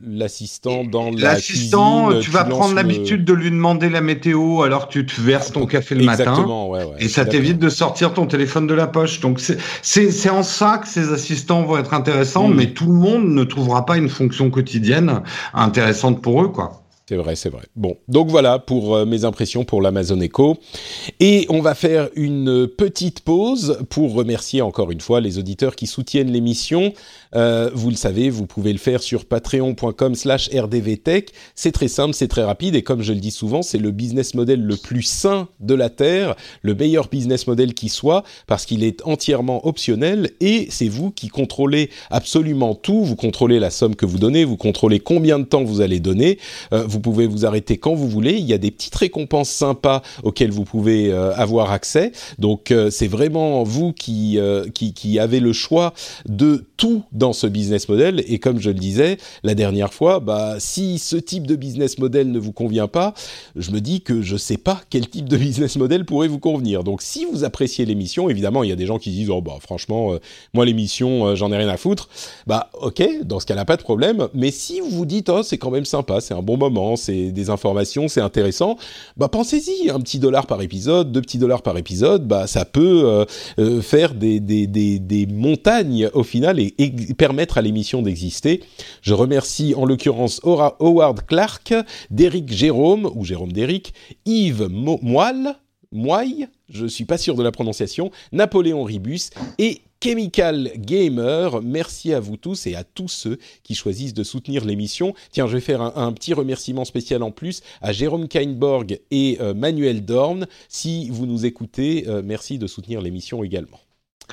[SPEAKER 1] l'assistant dans la
[SPEAKER 2] L'assistant, tu vas prendre
[SPEAKER 1] le-
[SPEAKER 2] l'habitude de lui demander la météo alors que tu te verses ton café le matin.
[SPEAKER 1] Exactement, ouais, ouais.
[SPEAKER 2] Et ça t'évite de sortir ton téléphone de la poche. Donc c'est en ça que ces assistants vont être intéressants,
[SPEAKER 1] Mm.
[SPEAKER 2] mais tout le monde ne trouvera pas une fonction quotidienne intéressante pour eux, quoi.
[SPEAKER 1] C'est vrai, c'est vrai. Bon, donc voilà pour euh, mes impressions pour l'Amazon Echo. Et on va faire une petite pause pour remercier encore une fois les auditeurs qui soutiennent l'émission. Euh, vous le savez, vous pouvez le faire sur patreon.com slash rdvtech. C'est très simple, c'est très rapide et comme je le dis souvent, c'est le business model le plus sain de la Terre, le meilleur business model qui soit parce qu'il est entièrement optionnel et c'est vous qui contrôlez absolument tout. Vous contrôlez la somme que vous donnez, vous contrôlez combien de temps vous allez donner. Euh, vous pouvez vous arrêter quand vous voulez. Il y a des petites récompenses sympas auxquelles vous pouvez euh, avoir accès. Donc c'est vraiment vous qui, qui qui avez le choix de tout dans ce business model. Et comme je le disais la dernière fois, bah si ce type de business model ne vous convient pas, je me dis que je sais pas quel type de business model pourrait vous convenir. Donc si vous appréciez l'émission, évidemment il y a des gens qui disent oh bah franchement euh, moi l'émission euh, j'en ai rien à foutre. Bah ok dans ce cas-là pas de problème. Mais si vous vous dites oh c'est quand même sympa, c'est un bon moment, c'est des informations, c'est intéressant, bah pensez-y un petit dollar par épisode, deux petits dollars par épisode, bah ça peut euh, faire des, des, des, des montagnes au final et permettre à l'émission d'exister. Je remercie en l'occurrence Ora- Howard Clark, Derek Jérôme ou Jérôme Derrick, Yves Mo- Moelle, Moille, je suis pas sûr de la prononciation, Napoléon Ribus et Chemical Gamer. Merci à vous tous et à tous ceux qui choisissent de soutenir l'émission. Tiens, je vais faire un, petit remerciement spécial en plus à Jérôme Kainborg et euh, Manuel Dorn. Si vous nous écoutez, euh, merci de soutenir l'émission également.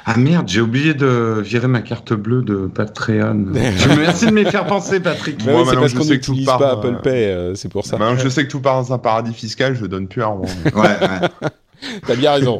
[SPEAKER 2] Ah merde, j'ai oublié de virer ma carte bleue de Patreon. Merci de me faire penser, Patrick.
[SPEAKER 1] Moi, c'est parce qu'on n'utilise pas Apple Pay, euh, c'est pour ça.
[SPEAKER 3] Maintenant je sais que tout part dans un paradis fiscal, je donne plus un rond.
[SPEAKER 2] ouais, ouais.
[SPEAKER 1] T'as bien raison.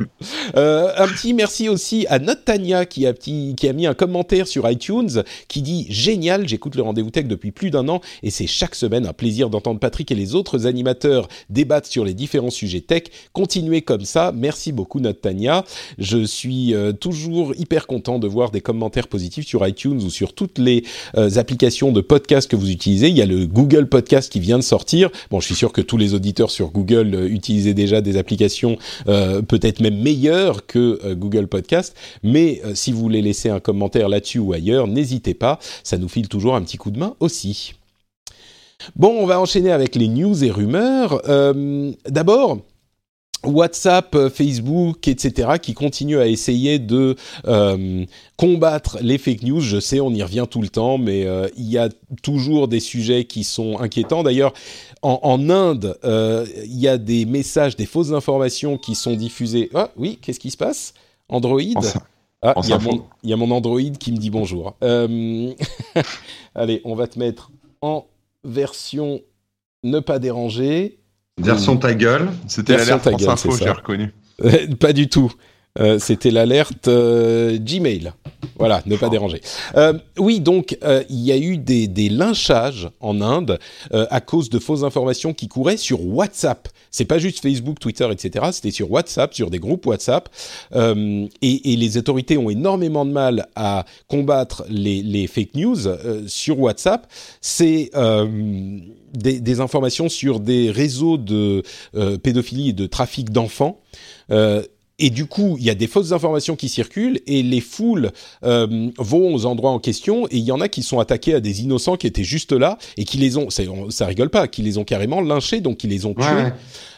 [SPEAKER 1] Euh, un petit merci aussi à Notania qui a, qui a mis un commentaire sur iTunes qui dit génial, j'écoute le rendez-vous tech depuis plus d'un an et c'est chaque semaine un plaisir d'entendre Patrick et les autres animateurs débattre sur les différents sujets tech. Continuez comme ça. Merci beaucoup Notania. Je suis euh, toujours hyper content de voir des commentaires positifs sur iTunes ou sur toutes les euh, applications de podcast que vous utilisez. Il y a le Google Podcast qui vient de sortir. Bon, je suis sûr que tous les auditeurs sur Google utilisaient déjà des applications euh, peut-être même meilleur que euh, Google Podcast. Mais euh, si vous voulez laisser un commentaire là-dessus ou ailleurs, n'hésitez pas, ça nous file toujours un petit coup de main aussi. Bon, on va enchaîner avec les news et rumeurs. D'abord, WhatsApp, Facebook, etc., qui continuent à essayer de combattre les fake news. Je sais, on y revient tout le temps, mais il y a toujours des sujets qui sont inquiétants. D'ailleurs, en, Inde, euh, il y a des messages, des fausses informations qui sont diffusées. Ah oui, qu'est-ce qui se passe? Android? Ah, il y, a mon Android qui me dit bonjour. Euh, allez, on va te mettre en version ne pas déranger.
[SPEAKER 2] Version ta gueule.
[SPEAKER 3] C'était l'alerte France Info, j'ai reconnu.
[SPEAKER 1] pas du tout. Euh, c'était l'alerte Gmail. Voilà, ne pas déranger. Euh, oui, donc euh, il y a eu des, des lynchages en Inde euh, à cause de fausses informations qui couraient sur WhatsApp. C'est pas juste Facebook, Twitter, etc. C'était sur WhatsApp, sur des groupes WhatsApp, et, et, les autorités ont énormément de mal à combattre les, les fake news sur WhatsApp. C'est des, des, informations sur des réseaux de pédophilie et de trafic d'enfants. Euh, et du coup, il y a des fausses informations qui circulent et les foules euh, vont aux endroits en question et il y en a qui sont attaqués à des innocents qui étaient juste là et qui les ont, ça rigole pas, qui les ont carrément lynchés, donc qui les ont tués.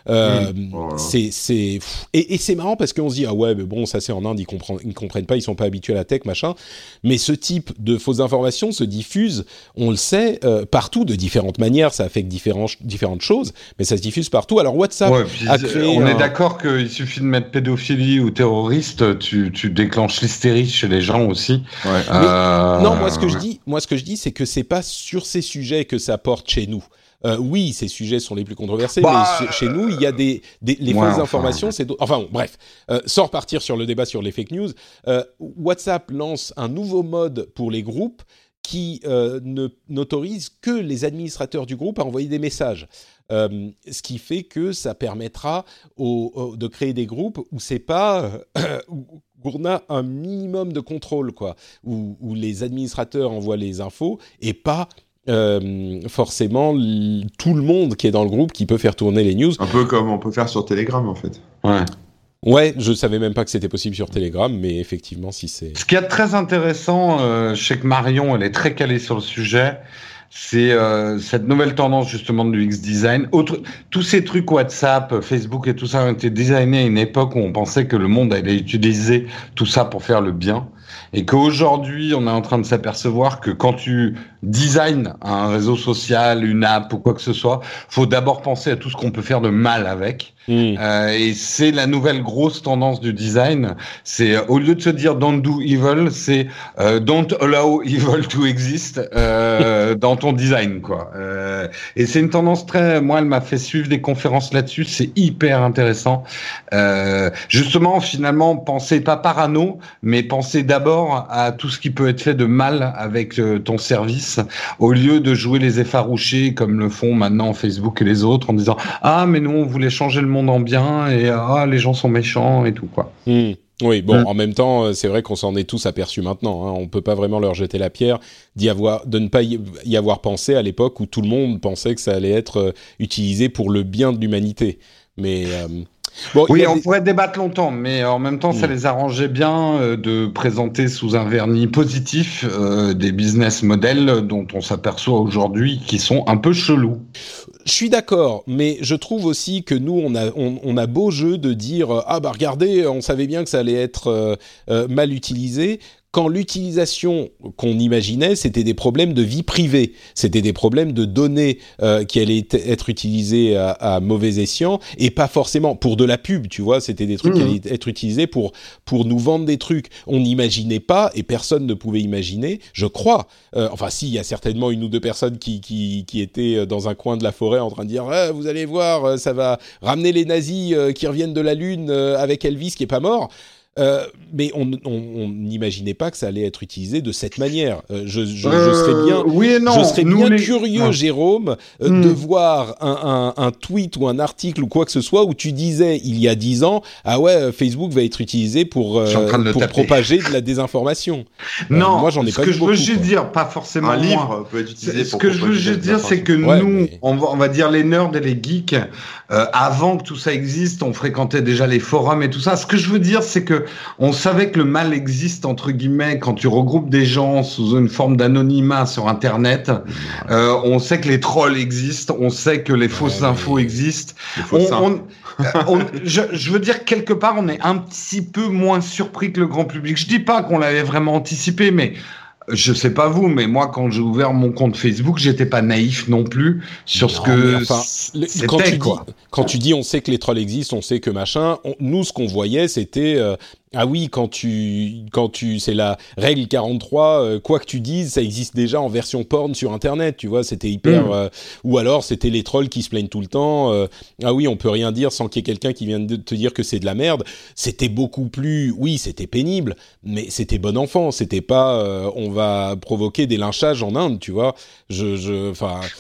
[SPEAKER 1] Euh, oh c'est c'est et, et c'est marrant parce qu'on se dit ah ouais mais bon ça c'est en Inde ils comprennent ils comprennent pas ils sont pas habitués à la tech machin. Mais ce type de fausses informations se diffuse on le sait euh, partout de différentes manières. Ça affecte différentes différentes choses mais ça se diffuse partout. Alors WhatsApp a créé
[SPEAKER 2] on est d'accord qu'il suffit de mettre pédophilie ou terroriste tu, tu déclenches l'hystérie chez les gens aussi.
[SPEAKER 1] Ouais. euh... non moi ce que je dis moi ce que je dis c'est que c'est pas sur ces sujets que ça porte chez nous euh, oui, ces sujets sont les plus controversés, bah, mais chez nous, il y a des, les fausses informations. C'est enfin bon, bref, euh, sans repartir sur le débat sur les fake news, euh, WhatsApp lance un nouveau mode pour les groupes qui ne n'autorise que les administrateurs du groupe à envoyer des messages. ce qui fait que ça permettra de créer des groupes où c'est pas où on a un minimum de contrôle quoi, où, où les administrateurs envoient les infos et pas euh, forcément tout le monde qui est dans le groupe qui peut faire tourner les news.
[SPEAKER 3] Un peu comme on peut faire sur Telegram en fait.
[SPEAKER 2] Ouais.
[SPEAKER 1] Ouais, je savais même pas que c'était possible sur Telegram, mais effectivement, si c'est.
[SPEAKER 2] Ce qui est très intéressant, euh, je sais que Marion, elle est très calée sur le sujet. C'est euh, cette nouvelle tendance justement du X design. Autre, tous ces trucs WhatsApp, Facebook et tout ça ont été designés à une époque où on pensait que le monde allait utiliser tout ça pour faire le bien et qu'aujourd'hui on est en train de s'apercevoir que quand tu design un réseau social, une app ou quoi que ce soit, faut d'abord penser à tout ce qu'on peut faire de mal avec. Hmm. Euh, et c'est la nouvelle grosse tendance du design. C'est euh, au lieu de se dire don't do evil, c'est euh, don't allow evil to exist dans ton design, quoi. Et c'est une tendance très. Moi, elle m'a fait suivre des conférences là-dessus. C'est hyper intéressant. Justement, finalement, pensez pas parano, mais pensez d'abord à tout ce qui peut être fait de mal avec ton service au lieu de jouer les effarouchés comme le font maintenant Facebook et les autres en disant ah mais nous on voulait changer le monde en bien et ah les gens sont méchants et tout quoi.
[SPEAKER 1] Hmm. Oui, bon, hmm. en même temps, euh, c'est vrai qu'on s'en est tous aperçus maintenant. Hein. On peut pas vraiment leur jeter la pierre d'y avoir, de ne pas y avoir pensé à l'époque où tout le monde pensait que ça allait être euh, utilisé pour le bien de l'humanité. Mais euh,
[SPEAKER 2] Bon, oui, on pourrait débattre longtemps, mais en même temps, ça mm. les arrangeait bien euh, de présenter sous un vernis positif euh, des business models dont on s'aperçoit aujourd'hui qui sont un peu chelous.
[SPEAKER 1] Je suis d'accord, mais je trouve aussi que nous, on a, on, a beau jeu de dire ah bah regardez, on savait bien que ça allait être euh, mal utilisé quand l'utilisation qu'on imaginait, c'était des problèmes de vie privée, c'était des problèmes de données euh, qui allaient être utilisées à, mauvais escient et pas forcément pour de la pub, tu vois, c'était des trucs qui mmh. allaient être utilisés pour pour nous vendre des trucs. On n'imaginait pas et personne ne pouvait imaginer, je crois. Euh, enfin, si, il y a certainement une ou deux personnes qui, qui, qui étaient dans un coin de la forêt en train de dire ah, vous allez voir, ça va ramener les nazis euh, qui reviennent de la lune avec Elvis qui est pas mort. Euh, mais on n'imaginait pas que ça allait être utilisé de cette manière. Euh, je, je, je, serais bien,
[SPEAKER 2] oui et non.
[SPEAKER 1] Je serais bien curieux, Jérôme, euh, de hmm. voir un, un, un, tweet ou un article ou quoi que ce soit où tu disais il y a dix ans, ah ouais, Facebook va être utilisé pour, pour propager de la désinformation.
[SPEAKER 2] non, moi j'en ai pas Ce que je veux juste dire, pas forcément.
[SPEAKER 3] Un livre peut être utilisé.
[SPEAKER 2] Ce que je veux juste dire, c'est que nous, on, va, on va dire les nerds et les geeks, avant que tout ça existe, on fréquentait déjà les forums et tout ça. Ce que je veux dire, c'est que on savait que le mal existe entre guillemets quand tu regroupes des gens sous une forme d'anonymat sur Internet. Euh, on sait que les trolls existent, on sait que les fausses infos existent. Euh, je, veux dire quelque part, on est un petit peu moins surpris que le grand public. Je dis pas qu'on l'avait vraiment anticipé, mais je sais pas vous, mais moi, quand j'ai ouvert mon compte Facebook, j'étais pas naïf non plus sur ce que c'était,
[SPEAKER 1] quand tu quoi. Dis, quand tu dis on sait que les trolls existent, on sait que machin, nous, ce qu'on voyait, c'était euh, ah oui, quand tu, quand tu, c'est la règle 43, euh, quoi que tu dises, ça existe déjà en version porn sur Internet, tu vois, c'était hyper, mm. euh, ou alors c'était les trolls qui se plaignent tout le temps, euh, ah oui, on peut rien dire sans qu'il y ait quelqu'un qui vienne de te dire que c'est de la merde. C'était beaucoup plus, oui, c'était pénible, mais c'était bon enfant, c'était pas, on va provoquer des lynchages en Inde, tu vois. Je.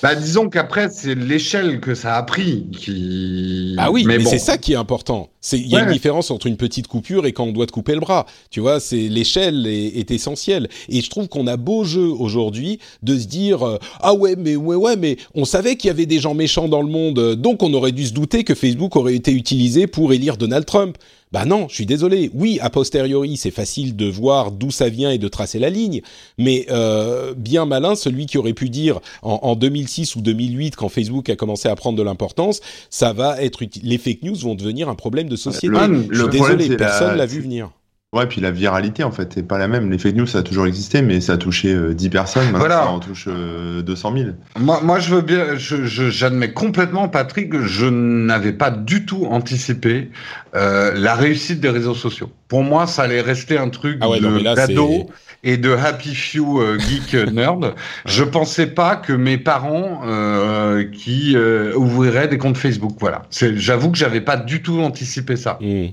[SPEAKER 2] Bah, disons qu'après c'est l'échelle que ça a pris qui.
[SPEAKER 1] Ah oui, mais, c'est ça qui est important. C'est, il y a une différence entre une petite coupure et quand on doit de couper le bras. Tu vois, c'est l'échelle est, essentielle. Et je trouve qu'on a beau jeu aujourd'hui de se dire euh, ah ouais mais ouais ouais mais on savait qu'il y avait des gens méchants dans le monde, donc on aurait dû se douter que Facebook aurait été utilisé pour élire Donald Trump. Bah non, je suis désolé. Oui, a posteriori, c'est facile de voir d'où ça vient et de tracer la ligne, mais euh, bien malin celui qui aurait pu dire en, 2006 ou 2008, quand Facebook a commencé à prendre de l'importance, ça va être les fake news vont devenir un problème de société. Le, je suis désolé, personne l'a vu venir.
[SPEAKER 3] Ouais, puis la viralité, en fait, c'est pas la même. Les fake news, ça a toujours existé, mais ça a touché 10 euh, personnes. Maintenant, voilà. ça en touche 200 000.
[SPEAKER 2] Moi, moi, je veux bien, j'admets complètement, Patrick, que je n'avais pas du tout anticipé euh, la réussite des réseaux sociaux. Pour moi, ça allait rester un truc ah de d'ado et de happy few euh, geek nerd. Je pensais pas que mes parents euh, qui euh, ouvriraient des comptes Facebook. Voilà. J'avoue que j'avais pas du tout anticipé ça. Mmh.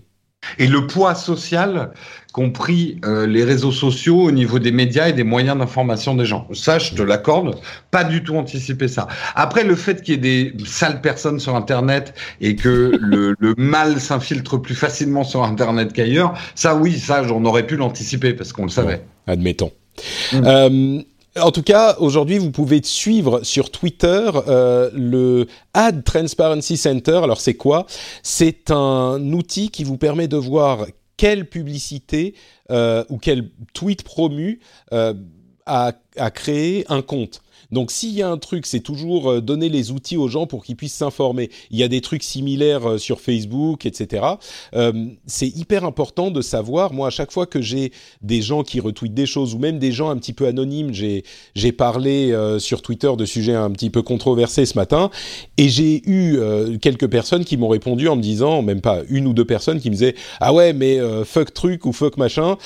[SPEAKER 2] Et le poids social qu'ont pris euh, les réseaux sociaux au niveau des médias et des moyens d'information des gens. Ça, je te l'accorde, pas du tout anticiper ça. Après, le fait qu'il y ait des sales personnes sur Internet et que le, le mal s'infiltre plus facilement sur Internet qu'ailleurs, ça, oui, ça, j'en aurais pu l'anticiper parce qu'on le savait.
[SPEAKER 1] admettons. Mmh. Euh, en tout cas, aujourd'hui, vous pouvez suivre sur Twitter euh, le Ad Transparency Center. Alors, c'est quoi? C'est un outil qui vous permet de voir quelle publicité euh, ou quel tweet promu euh, a, a, créé un compte. Donc s'il y a un truc, c'est toujours euh, donner les outils aux gens pour qu'ils puissent s'informer. Il y a des trucs similaires euh, sur Facebook, etc. Euh, c'est hyper important de savoir. Moi, à chaque fois que j'ai des gens qui retweetent des choses ou même des gens un petit peu anonymes, j'ai j'ai parlé sur Twitter de sujets un petit peu controversés ce matin et j'ai eu quelques personnes qui m'ont répondu en me disant, même pas une ou deux personnes qui me disaient ah ouais mais fuck truc ou fuck machin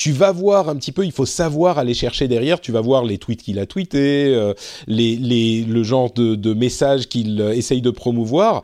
[SPEAKER 1] tu vas voir un petit peu, il faut savoir aller chercher derrière, tu vas voir les tweets qu'il a tweetés, euh, les, les, le genre de, de messages qu'il euh, essaye de promouvoir,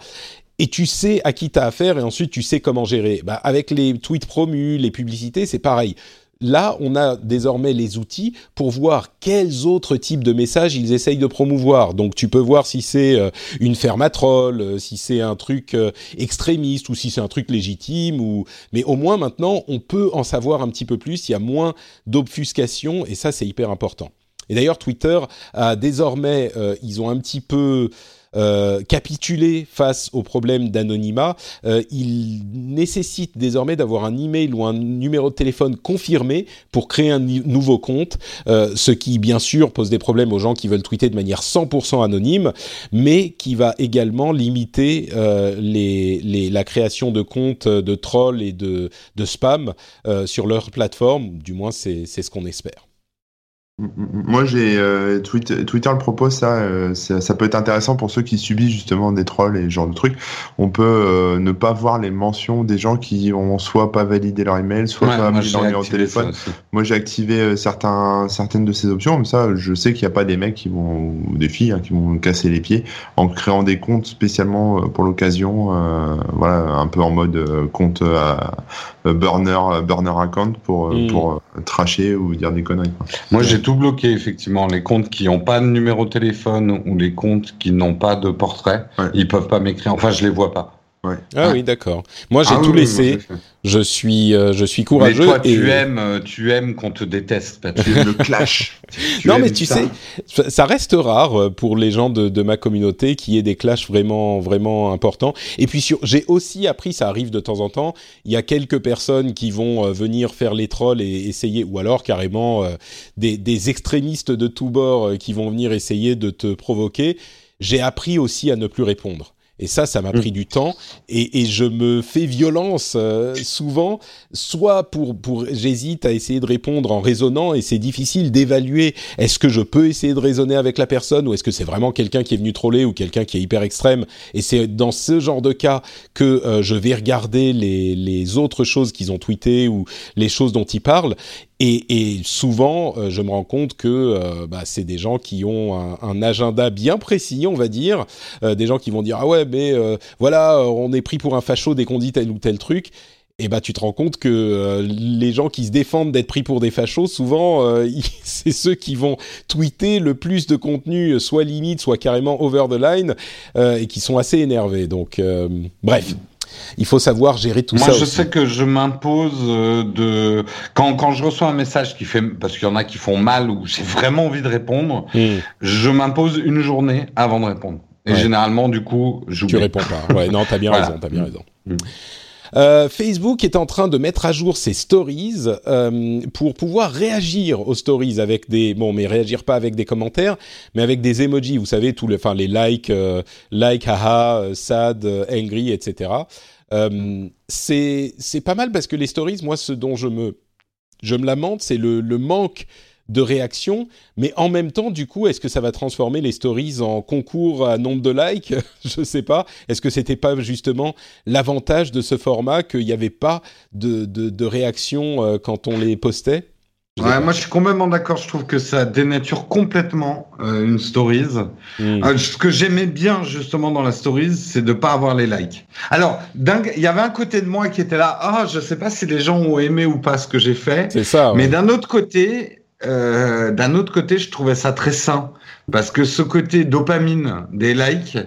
[SPEAKER 1] et tu sais à qui tu as affaire, et ensuite tu sais comment gérer. Bah, avec les tweets promus, les publicités, c'est pareil. Là, on a désormais les outils pour voir quels autres types de messages ils essayent de promouvoir. Donc, tu peux voir si c'est euh, une ferme à troll, euh, si c'est un truc euh, extrémiste ou si c'est un truc légitime. Ou... Mais au moins maintenant, on peut en savoir un petit peu plus. Il y a moins d'obfuscation et ça, c'est hyper important. et d'ailleurs, Twitter a désormais, ils ont un petit peu euh, capituler face au problème d'anonymat. Euh, il nécessite désormais d'avoir un email ou un numéro de téléphone confirmé pour créer un nouveau compte, euh, ce qui bien sûr pose des problèmes aux gens qui veulent tweeter de manière 100% anonyme, mais qui va également limiter les, la création de comptes de trolls et de, de spam sur leur plateforme. Du moins, c'est ce qu'on espère.
[SPEAKER 3] Moi, j'ai euh, Twitter, Twitter, le propose euh, ça, ça, peut être intéressant pour ceux qui subissent justement des trolls et ce genre de trucs. On peut euh, ne pas voir les mentions des gens qui ont soit pas validé leur email, soit pas mis leur numéro de téléphone. Moi, j'ai activé certains, certaines de ces options. Comme ça, je sais qu'il n'y a pas des mecs qui vont ou des filles hein, qui vont casser les pieds en créant des comptes spécialement pour l'occasion. voilà, un peu en mode compte à burner, burner account pour mm. pour tracher ou dire des conneries.
[SPEAKER 2] Moi, j'ai tout bloqué, effectivement. Les comptes qui n'ont pas de numéro de téléphone ou les comptes qui n'ont pas de portrait, ils peuvent pas m'écrire. Enfin, je les vois pas.
[SPEAKER 1] Ah oui, d'accord. Moi, j'ai ah tout laissé. je suis, euh, je suis courageux. Mais
[SPEAKER 2] toi, tu aimes, euh, tu aimes qu'on te déteste. Tu aimes le clash.
[SPEAKER 1] non, mais tu sais, ça reste rare euh, pour les gens de, de ma communauté qui aient des clashs vraiment, vraiment importants. Et puis, j'ai aussi appris, ça arrive de temps en temps, il y a quelques personnes qui vont venir faire les trolls et essayer, ou alors carrément des, des extrémistes de tous bords qui vont venir essayer de te provoquer. J'ai appris aussi à ne plus répondre. Et ça, ça m'a mm. pris du temps et, et, je me fais violence euh, souvent, soit pour, pour j'hésite à essayer de répondre en raisonnant et c'est difficile d'évaluer est-ce que je peux essayer de raisonner avec la personne ou est-ce que c'est vraiment quelqu'un qui est venu troller ou quelqu'un qui est hyper extrême. Et c'est dans ce genre de cas que euh, je vais regarder les, les autres choses qu'ils ont tweetées ou les choses dont ils parlent et, et, souvent, euh, je me rends compte que bah, c'est des gens qui ont un, un, agenda bien précis, on va dire, des gens qui vont dire ah ouais, mais voilà, on est pris pour un facho dès qu'on dit tel ou tel truc. Et bah tu te rends compte que les gens qui se défendent d'être pris pour des fachos, souvent c'est ceux qui vont tweeter le plus de contenu, soit limite, soit carrément over the line, et qui sont assez énervés. Donc bref il faut savoir gérer tout ça.
[SPEAKER 2] Moi, je sais que je m'impose euh, de quand quand je reçois un message qui fait parce qu'il y en a qui font mal ou j'ai vraiment envie de répondre, hmm. je m'impose une journée avant de répondre. Et généralement, du coup, j'oublie.
[SPEAKER 1] Tu réponds pas. Ouais, non, t'as bien raison, t'as bien raison. Hmm. Euh, Facebook est en train de mettre à jour ses stories euh, pour pouvoir réagir aux stories avec des bon mais réagir pas avec des commentaires mais avec des emojis vous savez tous les enfin les likes euh, like haha sad angry etc c'est c'est pas mal parce que les stories moi ce dont je me je me lamente c'est le, le manque de réactions, mais en même temps, du coup, est-ce que ça va transformer les stories en concours à nombre de likes? Je ne sais pas. Est-ce que c'était pas justement l'avantage de ce format qu'il n'y avait pas de, de, réactions euh, quand on les postait?
[SPEAKER 2] Ouais, moi je suis complètement d'accord. Je trouve que ça dénature complètement euh, une stories. Hmm. Euh, ce que j'aimais bien justement dans la stories, c'est de pas avoir les likes. Alors, il y avait un côté de moi qui était là. Ah, je sais pas si les gens ont aimé ou pas ce que j'ai fait.
[SPEAKER 1] C'est ça.
[SPEAKER 2] Mais d'un autre côté, euh, d'un autre côté, je trouvais ça très sain parce que ce côté dopamine des likes,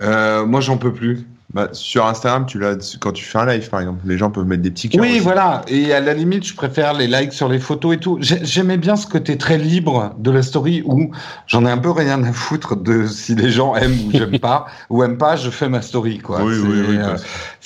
[SPEAKER 2] euh, moi, j'en peux plus.
[SPEAKER 3] Bah, sur Instagram, tu l'as quand tu fais un live, par exemple. Les gens peuvent mettre des petits cœurs.
[SPEAKER 2] Oui, voilà. Et à la limite, je préfère les likes sur les photos et tout. J'aimais bien ce côté très libre de la story où j'en ai un peu rien à foutre de si les gens aiment ou j'aime pas ou aiment pas. Je fais ma story, quoi.
[SPEAKER 3] Oui, oui, oui. Euh,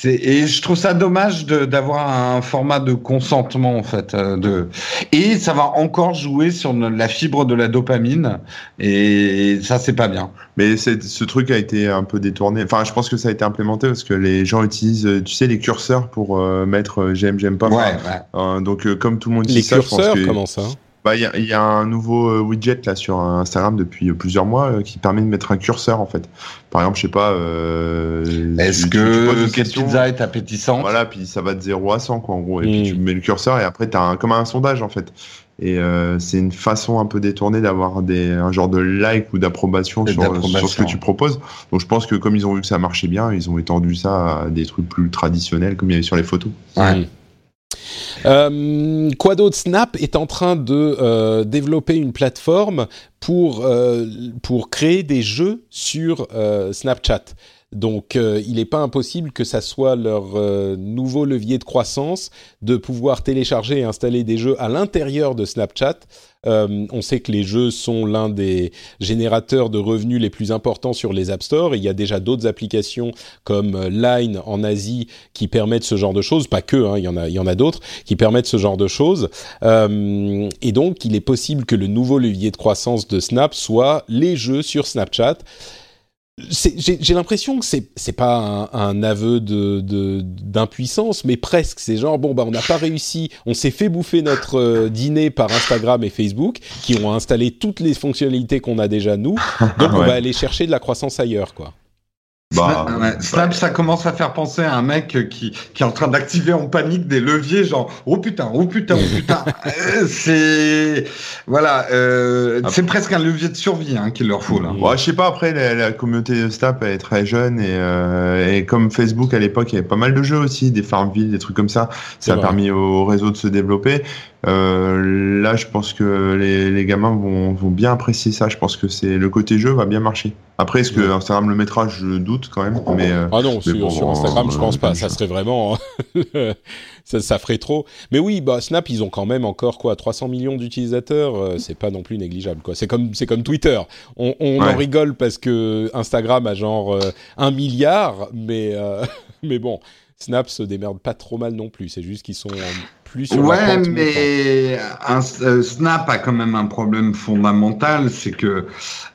[SPEAKER 2] et je trouve ça dommage d'avoir un format de consentement en fait. Euh, de et ça va encore jouer sur la fibre de la dopamine et ça c'est pas bien.
[SPEAKER 3] Mais ce truc a été un peu détourné. Enfin, je pense que ça a été implémenté parce que les gens utilisent, tu sais, les curseurs pour euh, mettre euh, j'aime, j'aime pas.
[SPEAKER 2] Ouais,
[SPEAKER 3] donc comme tout le monde
[SPEAKER 1] les
[SPEAKER 3] utilise
[SPEAKER 1] curseurs, comment ça
[SPEAKER 3] bah, il y, a un nouveau euh, widget là sur Instagram depuis plusieurs mois euh, qui permet de mettre un curseur en fait. Par exemple, je sais pas. Euh,
[SPEAKER 2] Est-ce que cette pizza est appétissante?
[SPEAKER 3] Voilà, puis ça va de 0 à 100 quoi en gros. Et puis tu hmm. mets le curseur et après tu as un, comme un sondage en fait. Et c'est une façon un peu détournée d'avoir des un genre de like ou d'approbation sur, sur, ce que tu proposes. Donc je pense que comme ils ont vu que ça marchait bien, ils ont étendu ça à des trucs plus traditionnels comme il y avait sur les photos.
[SPEAKER 1] Ouais. Euh, quoi d'autre? Snap est en train de euh, développer une plateforme pour, euh, pour créer des jeux sur Snapchat. Donc, il n'est pas impossible que ça soit leur nouveau levier de croissance de pouvoir télécharger et installer des jeux à l'intérieur de Snapchat euh, on sait que les jeux sont l'un des générateurs de revenus les plus importants sur les App Store. il y a déjà d'autres applications comme euh, Line en Asie qui permettent ce genre de choses. Pas que, hein, il y en a, a d'autres qui permettent ce genre de choses. Euh, et donc, il est possible que le nouveau levier de croissance de Snap soit les jeux sur Snapchat j'ai l'impression que c'est pas un, un aveu de d'impuissance, mais presque. C'est genre bon bah on n'a pas réussi, on s'est fait bouffer notre euh, dîner par Instagram et Facebook, qui ont installé toutes les fonctionnalités qu'on a déjà nous. Donc on va aller chercher de la croissance ailleurs, quoi.
[SPEAKER 2] Bah, Snap, ça commence à faire penser à un mec qui, qui est en train d'activer en panique des leviers, genre oh putain, oh putain, oh putain. Euh, c'est voilà, euh, c'est presque un levier de survie hein, qu'il leur faut là.
[SPEAKER 3] je sais pas. Après, la, communauté de Snap est très jeune et, euh, et comme Facebook à l'époque, il y avait pas mal de jeux aussi, des Farmville, des trucs comme ça. Ça a permis au réseau de se développer. Euh, là, je pense que les, les gamins vont, vont, bien apprécier ça. Je pense que c'est le côté jeu va bien marcher. Après, est-ce que Instagram le mettra Je doute quand même. Mais, euh,
[SPEAKER 1] ah non, sur, sur, Instagram, je pense pas. Ça serait vraiment, ça, ça, ferait trop. Mais oui, bah Snap, ils ont quand même encore quoi, 300 millions d'utilisateurs. Euh, c'est pas non plus négligeable. Quoi. C'est comme, c'est comme Twitter. On, on en rigole parce que Instagram a genre un milliard, mais mais bon. Snap se démerde pas trop mal non plus. C'est juste qu'ils sont plus sur
[SPEAKER 2] ouais, mais un, euh, Snap a quand même un problème fondamental, c'est que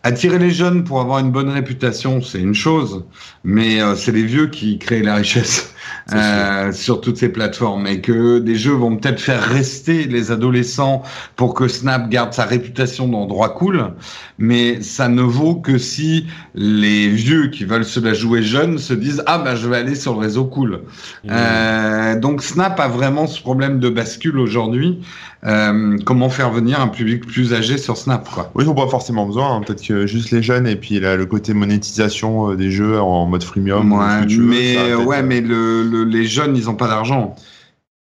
[SPEAKER 2] attirer les jeunes pour avoir une bonne réputation, c'est une chose, mais euh, c'est les vieux qui créent la richesse euh, sur toutes ces plateformes et que des jeux vont peut-être faire rester les adolescents pour que Snap garde sa réputation d'endroit cool, mais ça ne vaut que si les vieux qui veulent se la jouer jeunes se disent ah bah je vais aller sur le réseau cool. Mmh. Euh, donc Snap a vraiment ce problème de bascule aujourd'hui. Euh, comment faire venir un public plus âgé sur Snap quoi?
[SPEAKER 3] Oui, ils n'ont pas forcément besoin. Hein. Peut-être que juste les jeunes et puis là, le côté monétisation euh, des jeux en mode freemium.
[SPEAKER 2] Ouais, mais ouais, euh, mais le, les jeunes, ils n'ont pas d'argent.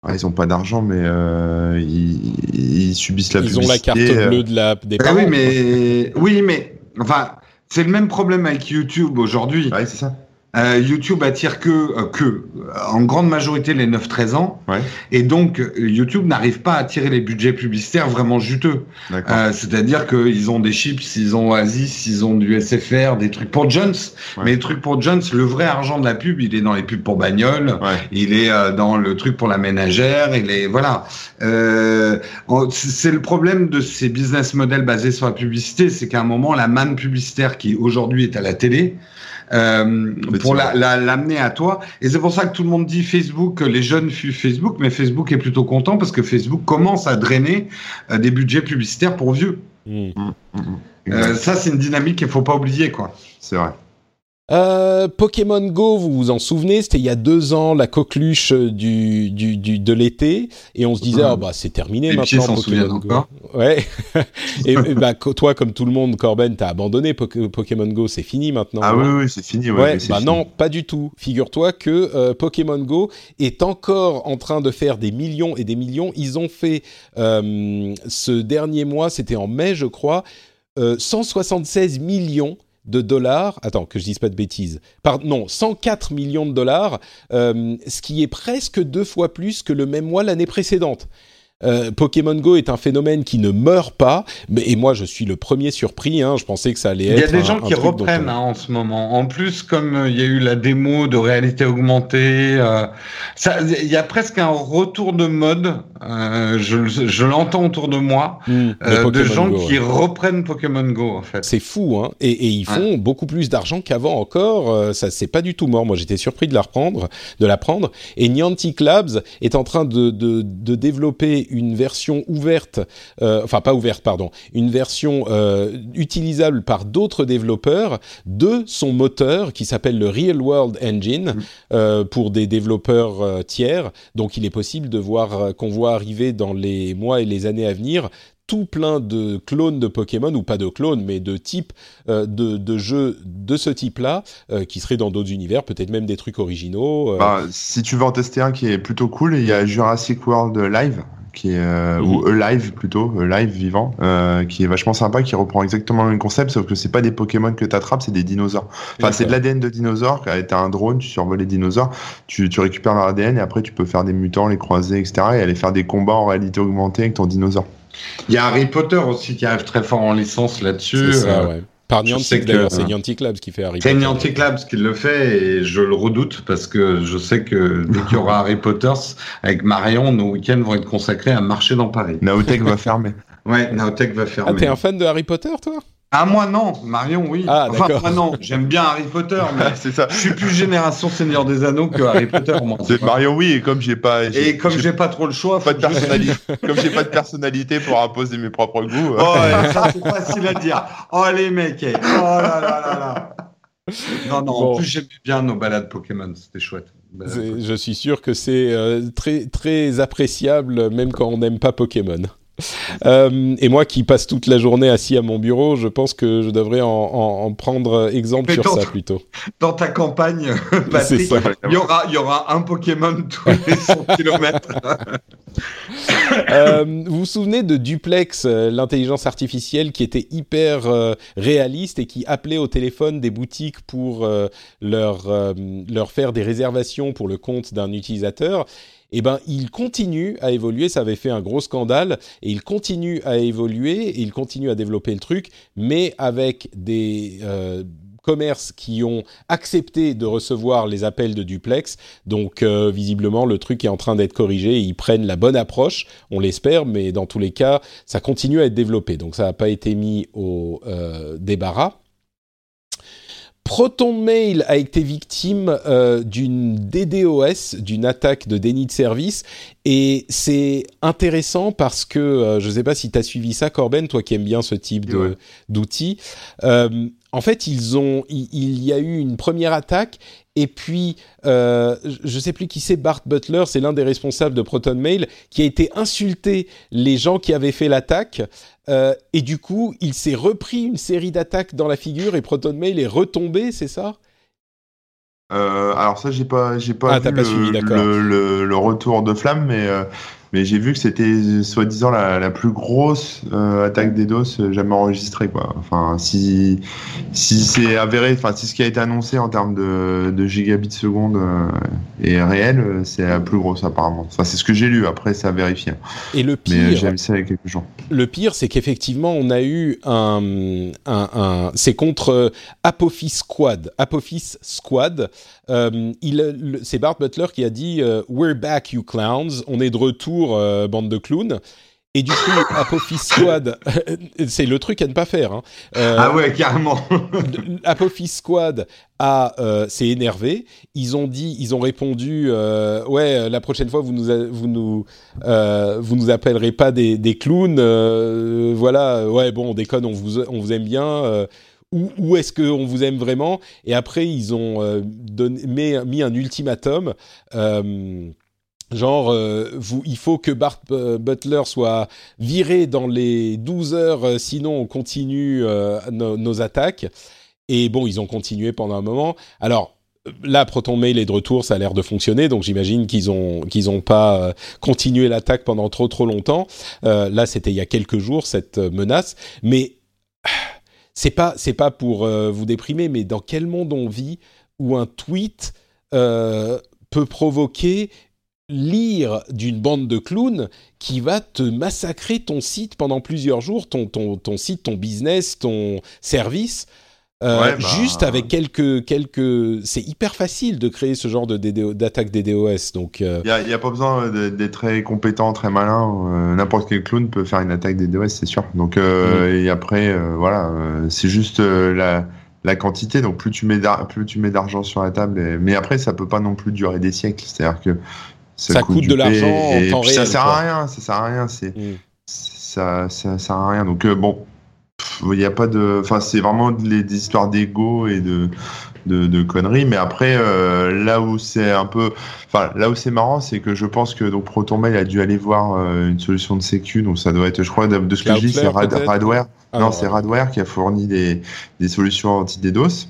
[SPEAKER 3] ils n'ont pas d'argent, mais ils, subissent la
[SPEAKER 1] ils
[SPEAKER 3] publicité.
[SPEAKER 1] Ils ont la carte bleue de la, des
[SPEAKER 2] ah oui, mais oui, mais enfin, c'est le même problème avec YouTube aujourd'hui.
[SPEAKER 3] Oui, c'est ça.
[SPEAKER 2] Euh, YouTube attire que, euh, que, en grande majorité, les 9-13 ans. Ouais. Et donc, YouTube n'arrive pas à attirer les budgets publicitaires vraiment juteux. Euh, C'est-à-dire qu'ils ont des chips, ils ont Oasis, ils ont du SFR, des trucs pour Jones. Mais les trucs pour Jones, le vrai argent de la pub, il est dans les pubs pour bagnole, il est euh, dans le truc pour la ménagère, il est... Voilà. Euh, c'est le problème de ces business models basés sur la publicité, c'est qu'à un moment, la manne publicitaire qui aujourd'hui est à la télé, euh, pour l'amener à toi. Et c'est pour ça que tout le monde dit Facebook, les jeunes fuient Facebook, mais Facebook est plutôt content parce que Facebook commence à drainer euh, des budgets publicitaires pour vieux. Mmh. Mmh, mmh, euh, ça, c'est une dynamique qu'il faut pas oublier, quoi.
[SPEAKER 3] C'est vrai.
[SPEAKER 1] Euh, Pokémon Go, vous vous en souvenez, c'était il y a deux ans la coqueluche du, du, du de l'été, et on se disait ah bah c'est terminé maintenant Pokémon Go. Ouais. et, bah toi comme tout le monde, Corben, t'as abandonné Pokémon Go, c'est fini maintenant.
[SPEAKER 3] Ah oui oui c'est fini. Ouais.
[SPEAKER 1] bah non, pas du tout. Figure-toi que euh, Pokémon Go est encore en train de faire des millions et des millions. Ils ont fait euh, ce dernier mois, c'était en mai je crois, 176 millions de dollars. Attends, que je dise pas de bêtises. Pardon, non, 104 millions de dollars, euh, ce qui est presque deux fois plus que le même mois l'année précédente. Euh, Pokémon Go est un phénomène qui ne meurt pas, mais, et moi je suis le premier surpris. Hein, je pensais que ça allait être.
[SPEAKER 2] Il y a des gens qui reprennent hein, en ce moment. En plus, comme euh, il y a eu la démo de réalité augmentée, euh, il y a presque un retour de mode. je, je l'entends autour de moi hmm, de, gens qui reprennent Pokémon Go. En fait,
[SPEAKER 1] c'est fou, hein. Et, et ils font beaucoup plus d'argent qu'avant encore. ça c'est pas du tout mort. Moi j'étais surpris de la reprendre, de la prendre. Et Niantic Labs est en train de, de, de développer une version ouverte, euh, enfin pas ouverte, pardon, une version euh, utilisable par d'autres développeurs de son moteur qui s'appelle le Real World Engine mm. euh, pour des développeurs tiers. Donc il est possible de voir qu'on voit arriver dans les mois et les années à venir tout plein de clones de Pokémon, ou pas de clones, mais de types de, de, jeux de ce type-là, qui seraient dans d'autres univers, peut-être même des trucs originaux.
[SPEAKER 3] Bah, si tu veux en tester un qui est plutôt cool, il y a Jurassic World Live, qui est euh, ou Live plutôt, Live vivant, euh, qui est vachement sympa, qui reprend exactement le même concept, sauf que c'est pas des Pokémon que tu attrapes, c'est des dinosaures. Enfin, c'est de l'ADN de dinosaures. T'as un drone, tu survoles les dinosaures, tu, tu récupères leur ADN et après tu peux faire des mutants, les croiser, etc. et aller faire des combats en réalité augmentée avec ton dinosaure.
[SPEAKER 2] Il y a Harry Potter aussi qui arrive très fort en licence là-dessus.
[SPEAKER 1] C'est ça, ouais. Par Niantic d'ailleurs, c'est Niantic Labs qui fait Harry Potter.
[SPEAKER 2] C'est Niantic Labs qui le fait et je le redoute parce que je sais que dès qu'il y aura Harry Potter, avec Marion, nos week-ends vont être consacrés à marcher dans Paris.
[SPEAKER 3] Naotech va fermer.
[SPEAKER 2] Ouais, Naotech va fermer.
[SPEAKER 1] Ah, t'es un fan de Harry Potter, toi?
[SPEAKER 2] Ah moi non, Marion oui.
[SPEAKER 1] Ah,
[SPEAKER 2] enfin moi non, j'aime bien Harry Potter, mais c'est ça. Je suis plus génération Seigneur des Anneaux que Harry Potter moi.
[SPEAKER 3] Marion oui, et comme j'ai pas
[SPEAKER 2] et comme j'ai pas trop le choix,
[SPEAKER 3] pas de personnalité, comme j'ai pas de personnalité pour imposer mes propres goûts.
[SPEAKER 2] Oh ouais, ça c'est facile à dire. Oh les mecs, eh. oh là là là là. Non non, en plus j'aimais bien nos balades Pokémon, c'était chouette.
[SPEAKER 1] Je suis sûr que c'est euh, très très appréciable même quand on n'aime pas Pokémon. Euh, et moi qui passe toute la journée assis à mon bureau, je pense que je devrais en, prendre exemple sur ça plutôt.
[SPEAKER 2] Dans ta campagne, Patrick, il y aura, y aura un Pokémon tous les 100 km.
[SPEAKER 1] Euh, vous vous souvenez de Duplex, euh, l'intelligence artificielle qui était hyper réaliste et qui appelait au téléphone des boutiques pour leur, leur faire des réservations pour le compte d'un utilisateur? Eh ben, il continue à évoluer. Ça avait fait un gros scandale et il continue à évoluer et il continue à développer le truc, mais avec des euh, commerces qui ont accepté de recevoir les appels de duplex. Donc euh, visiblement le truc est en train d'être corrigé et ils prennent la bonne approche, on l'espère, mais dans tous les cas ça continue à être développé. Donc ça n'a pas été mis au euh, débarras. ProtonMail a été victime euh, d'une DDoS, d'une attaque de déni de service, et c'est intéressant parce que, euh, je ne sais pas si tu as suivi ça, Corben, toi qui aimes bien ce type d'outils. Euh, en fait, ils ont, il, y a eu une première attaque et puis, euh, je ne sais plus qui c'est, Bart Butler, c'est l'un des responsables de ProtonMail, qui a été insulté les gens qui avaient fait l'attaque. Euh, et du coup, il s'est repris une série d'attaques dans la figure et ProtonMail est retombé, c'est ça?
[SPEAKER 3] Euh, alors ça j'ai pas j'ai pas, ah, vu le, le, retour de flamme mais mais j'ai vu que c'était soi-disant la, la, plus grosse euh, attaque des DOS jamais enregistrée quoi. Enfin si si c'est avéré, enfin si ce qui a été annoncé en termes de, de gigabits seconde euh, est réel, c'est la plus grosse apparemment. Enfin c'est ce que j'ai lu. Après c'est à vérifier.
[SPEAKER 1] Et le pire,
[SPEAKER 3] mais j'ai vu ça il y a quelques jours.
[SPEAKER 1] Le pire c'est qu'effectivement on a eu un un, un c'est contre Apophis Squad, Apophis Squad. Euh, c'est Bart Butler qui a dit euh, We're back you clowns, on est de retour euh, bande de clowns. Et du coup, Apophis Squad, c'est le truc à ne pas faire. Hein.
[SPEAKER 2] Euh, ah ouais, carrément.
[SPEAKER 1] Apophis Squad a euh, s'est énervé. Ils ont dit, ils ont répondu, ouais, la prochaine fois vous nous vous nous vous nous appellerez pas des, des clowns. voilà, ouais, bon, on déconne, on vous on vous aime bien. Où, est-ce qu'on vous aime vraiment Et après, ils ont donné, mis, un ultimatum. Genre, euh, il faut que Bart euh, Butler soit viré dans les 12 heures, euh, sinon on continue nos attaques. Et bon, ils ont continué pendant un moment. Alors, là, Proton Mail est de retour, ça a l'air de fonctionner, donc j'imagine qu'ils ont qu'ils pas continué l'attaque pendant trop trop longtemps. là, c'était il y a quelques jours cette menace, mais c'est pas c'est pas pour vous déprimer, mais dans quel monde on vit où un tweet peut provoquer lire d'une bande de clowns qui va te massacrer ton site pendant plusieurs jours, ton site, ton business, ton service. Euh, bah, juste avec quelques quelques c'est hyper facile de créer ce genre de d'attaque DDoS donc
[SPEAKER 3] il n'y a, a, pas besoin d'être très compétent très malin euh, n'importe quel clown peut faire une attaque DDoS c'est sûr donc euh, mm. et après voilà c'est juste la la quantité donc plus tu mets plus tu mets d'argent sur la table mais après ça peut pas non plus durer des siècles c'est à dire que
[SPEAKER 1] ça, coûte, de l'argent en temps réel.
[SPEAKER 3] Ça sert à rien, ça sert à rien, c'est mm. ça, ça sert à rien. Donc euh, bon, il n'y a pas de, enfin c'est vraiment des histoires d'ego et de, de, de conneries. Mais après, euh, là où c'est un peu, enfin là où c'est marrant, c'est que je pense que donc ProtonMail a dû aller voir euh, une solution de sécu. Donc ça doit être, je crois, de, ce que je dis, c'est Radware. Ah non, c'est Radware qui a fourni des, des solutions anti-DDoS.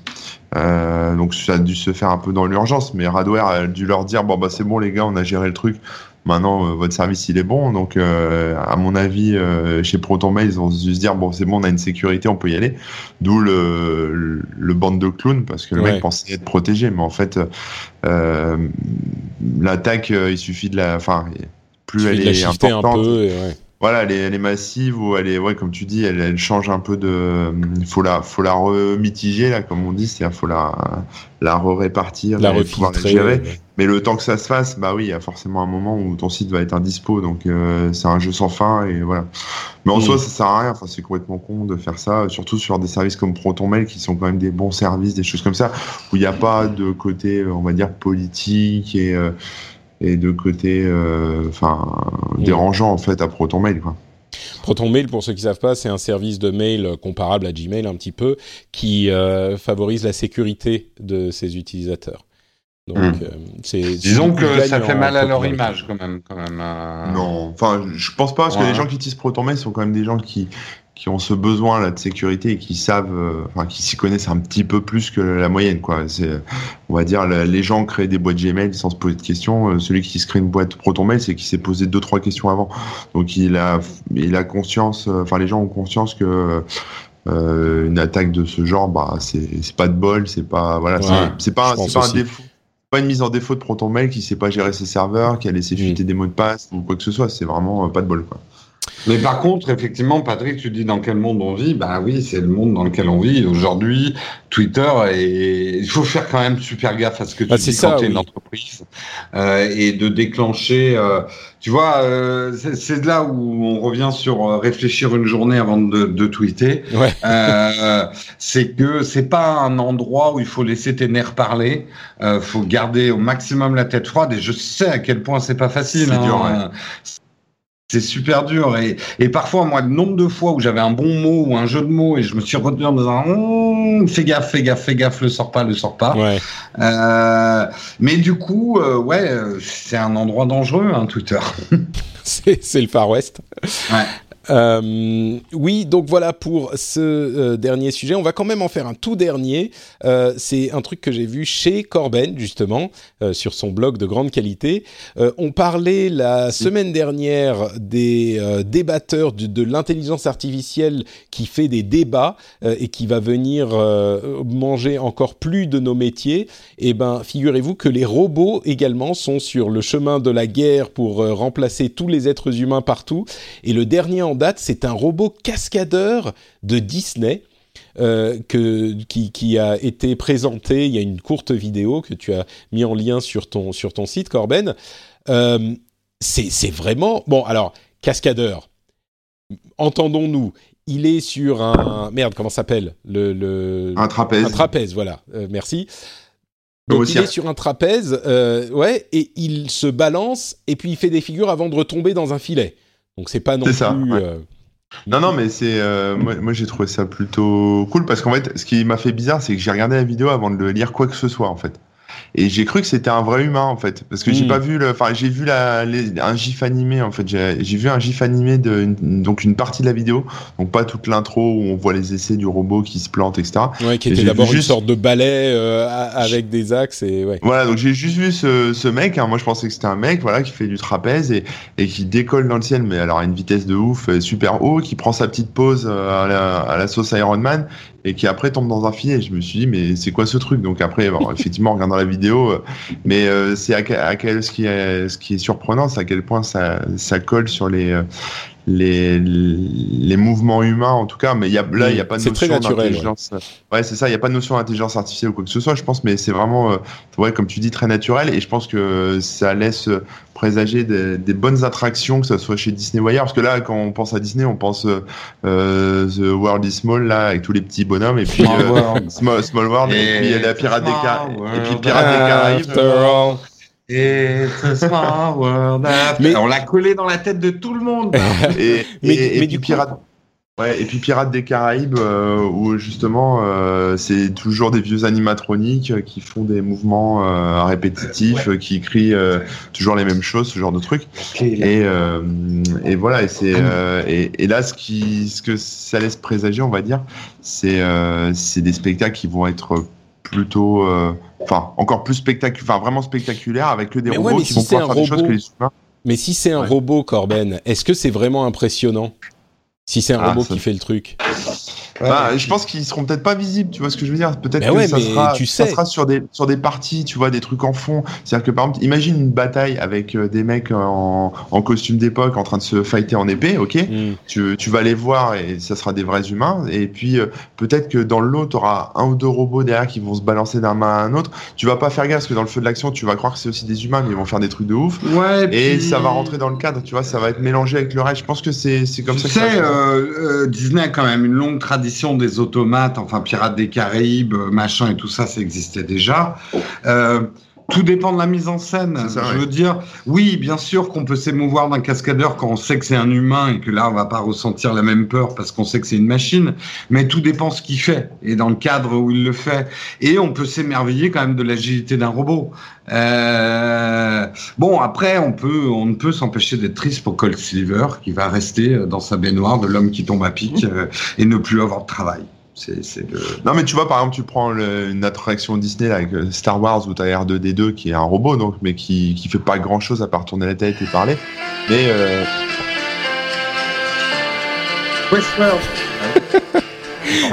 [SPEAKER 3] Euh, donc ça a dû se faire un peu dans l'urgence, mais Radware a dû leur dire bon bah c'est bon les gars, on a géré le truc. Maintenant votre service il est bon. Donc à mon avis, chez ProtonMail, ils vont se dire bon c'est bon, on a une sécurité, on peut y aller. D'où le, le, bande de clowns parce que le mec pensait être protégé, mais en fait l'attaque, il suffit de la, enfin plus elle est importante. Un peu ouais voilà, elle est, elle est, massive ou elle est, ouais, comme tu dis, elle, elle change un peu de. Il faut la, faut la remitiger là, comme on dit, c'est-à-dire faut la, la répartir,
[SPEAKER 1] la pouvoir la gérer.
[SPEAKER 3] Mais le temps que ça se fasse, bah oui, il y a forcément un moment où ton site va être indispo, donc euh, c'est un jeu sans fin et voilà. Mais en mm. soi, ça sert à rien. Enfin, c'est complètement con de faire ça, surtout sur des services comme ProtonMail qui sont quand même des bons services, des choses comme ça, où il n'y a pas de côté, on va dire politique et euh, et de côté euh, enfin dérangeant en fait à ProtonMail quoi.
[SPEAKER 1] ProtonMail, pour ceux qui ne savent pas, c'est un service de mail comparable à Gmail un petit peu, qui euh, favorise la sécurité de ses utilisateurs.
[SPEAKER 2] Donc, hmm. euh, Disons que ça fait mal à leur image quand même. Quand même
[SPEAKER 3] Non, enfin, je pense pas, parce que les gens qui utilisent ProtonMail sont quand même des gens qui, qui ont ce besoin là de sécurité et qui savent, euh, enfin qui s'y connaissent un petit peu plus que la moyenne quoi. C'est, on va dire, les gens créent des boîtes Gmail sans se poser de questions. Euh, celui qui se crée une boîte ProtonMail, c'est qui s'est posé deux trois questions avant. Donc il a, il a conscience, euh, enfin les gens ont conscience que euh, une attaque de ce genre, bah c'est, c'est pas de bol, c'est pas, voilà, c'est, pas, c'est pas un défaut pas une mise en défaut de ProtonMail qui sait pas gérer ses serveurs, qui a laissé fuiter des mots de passe ou quoi que ce soit. C'est vraiment pas de bol, quoi.
[SPEAKER 2] Mais par contre, effectivement, Patrick, tu dis dans quel monde on vit Bah oui, c'est le monde dans lequel on vit. Aujourd'hui, Twitter, et il faut faire quand même super gaffe à ce que tu bah, dis quand tu es une entreprise euh, et de déclencher. Euh, tu vois, euh, c'est de là où on revient sur euh, réfléchir une journée avant de, de tweeter. Ouais. Euh, c'est que c'est pas un endroit où il faut laisser tes nerfs parler. Euh, faut garder au maximum la tête froide. Et je sais à quel point c'est pas facile. Hein. Dur, ouais. C'est super dur et, et parfois moi le nombre de fois où j'avais un bon mot ou un jeu de mots et je me suis retenu en disant hum, fais gaffe fais gaffe fais gaffe le sort pas le sort pas ouais. euh, mais du coup euh, ouais c'est un endroit dangereux hein, Twitter
[SPEAKER 1] c'est le Far West ouais. Euh, oui, donc voilà pour ce euh, dernier sujet. On va quand même en faire un tout dernier. Euh, c'est un truc que j'ai vu chez Corben, justement, euh, sur son blog de grande qualité. Euh, on parlait la semaine dernière des débatteurs de, de l'intelligence artificielle qui fait des débats et qui va venir manger encore plus de nos métiers. Et eh ben, figurez-vous que les robots également sont sur le chemin de la guerre pour remplacer tous les êtres humains partout. Et le dernier en date, c'est un robot cascadeur de Disney. Euh, que, qui, a été présenté, il y a une courte vidéo que tu as mis en lien sur ton, sur ton site, Corben. Euh, c'est vraiment... Bon, alors, cascadeur, entendons-nous, il est sur un... Merde, comment s'appelle? Le,
[SPEAKER 3] Un trapèze.
[SPEAKER 1] Un trapèze, voilà, euh, merci. Donc il est sur un trapèze, ouais, et il se balance, et puis il fait des figures avant de retomber dans un filet. Donc c'est pas non plus. Ça, euh,
[SPEAKER 3] Non, non, mais c'est euh, moi, moi j'ai trouvé ça plutôt cool parce qu'en fait, ce qui m'a fait bizarre, c'est que j'ai regardé la vidéo avant de lire quoi que ce soit en fait. Et j'ai cru que c'était un vrai humain en fait, parce que j'ai hmm. pas vu le, enfin j'ai vu la, un gif animé en fait, j'ai vu un gif animé de donc une partie de la vidéo, donc pas toute l'intro où on voit les essais du robot qui se plante etc.
[SPEAKER 1] Ouais, qui était d'abord une sorte de balai euh, avec des axes et ouais.
[SPEAKER 3] Voilà, donc j'ai juste vu ce, ce mec, hein, moi je pensais que c'était un mec, voilà, qui fait du trapèze et, et qui décolle dans le ciel, mais alors à une vitesse de ouf, euh, super haut, qui prend sa petite pause euh, à la, à la sauce Iron Man et qui après tombe dans un filet. Je me suis dit mais c'est quoi ce truc? Donc après, bon, effectivement, en regardant la vidéo, euh, mais euh, c'est à, à, quel ce qui est ce qui est surprenant, c'est à quel point ça ça colle sur les euh, les, les mouvements humains en tout cas mais y a, là il n'y a pas de notion d'intelligence ouais, c'est ça il n'y a pas de notion d'intelligence artificielle ou quoi que ce soit je pense mais c'est vraiment euh, ouais comme tu dis très naturel et je pense que ça laisse présager des, des, bonnes attractions que ce soit chez Disney ou ailleurs parce que là quand on pense à Disney on pense euh, The World is Small là avec tous les petits bonhommes et puis euh, Small, Small, World et, puis la Pirate des Caraïbes et puis Pirates des Caraïbes
[SPEAKER 2] It's a small world mais... On l'a collé dans la tête de tout le monde.
[SPEAKER 3] et, mais, et, du pirate. Ouais, et puis Pirates des Caraïbes, euh, où justement euh, c'est toujours des vieux animatroniques qui font des mouvements euh, répétitifs, qui crient euh, toujours les mêmes choses, ce genre de trucs. Et, euh, et voilà, et c'est et, et, là ce qui ce que ça laisse présager, on va dire, c'est c'est des spectacles qui vont être plutôt, euh, enfin, encore plus spectaculaire, enfin, vraiment spectaculaire avec que des robots qui vont pouvoir faire des choses que les humains.
[SPEAKER 1] Mais si c'est un
[SPEAKER 3] Ouais.
[SPEAKER 1] robot, Corben, est-ce que c'est vraiment impressionnant? Si c'est un
[SPEAKER 3] Ah,
[SPEAKER 1] robot
[SPEAKER 3] ça-
[SPEAKER 1] qui fait le truc.
[SPEAKER 3] Bah, je pense qu'ils seront peut-être pas visibles, tu vois ce que je veux dire. Peut-être que
[SPEAKER 1] ouais,
[SPEAKER 3] ça, sera,
[SPEAKER 1] tu
[SPEAKER 3] ça
[SPEAKER 1] sais.
[SPEAKER 3] sera sur des sur des parties, tu vois, des trucs en fond. C'est-à-dire que par exemple, imagine une bataille avec euh, des mecs en, en costume d'époque en train de se fighter en épée, ok?
[SPEAKER 1] Hmm.
[SPEAKER 3] tu, tu vas les voir et ça sera des vrais humains. Et puis euh, peut-être que dans le lot, tu auras un ou deux robots derrière qui vont se balancer d'un main à un autre. Tu vas pas faire gaffe parce que dans le feu de l'action, tu vas croire que c'est aussi des humains, mais ils vont faire des trucs de ouf.
[SPEAKER 2] Ouais,
[SPEAKER 3] Et
[SPEAKER 2] puis-
[SPEAKER 3] ça va rentrer dans le cadre, tu vois, ça va être mélangé avec le reste. Je pense que c'est c'est comme
[SPEAKER 2] tu
[SPEAKER 3] ça que ça va
[SPEAKER 2] sais,
[SPEAKER 3] se passer.
[SPEAKER 2] euh, euh, Disney a quand même une longue tradition des automates, enfin Pirates des Caraïbes, machin et tout ça, ça existait déjà. Euh, tout dépend de la mise en scène.
[SPEAKER 3] Ça,
[SPEAKER 2] Je veux dire, oui, bien sûr qu'on peut s'émouvoir d'un cascadeur quand on sait que c'est un humain et que là, on va pas ressentir la même peur parce qu'on sait que c'est une machine. Mais tout dépend ce qu'il fait et dans le cadre où il le fait. Et on peut s'émerveiller quand même de l'agilité d'un robot. Euh, bon, après, on peut, on ne peut s'empêcher d'être triste pour Colt Silver, qui va rester euh, dans sa baignoire de l'homme qui tombe à pic euh, et ne plus avoir de travail. C'est.
[SPEAKER 3] Non, mais tu vois, par exemple, tu prends le- une attraction Disney là, avec euh, Star Wars où t'as R2D2 qui est un robot, donc, mais qui, qui fait pas grand chose à part tourner la tête et parler. Mais euh,
[SPEAKER 2] Westworld.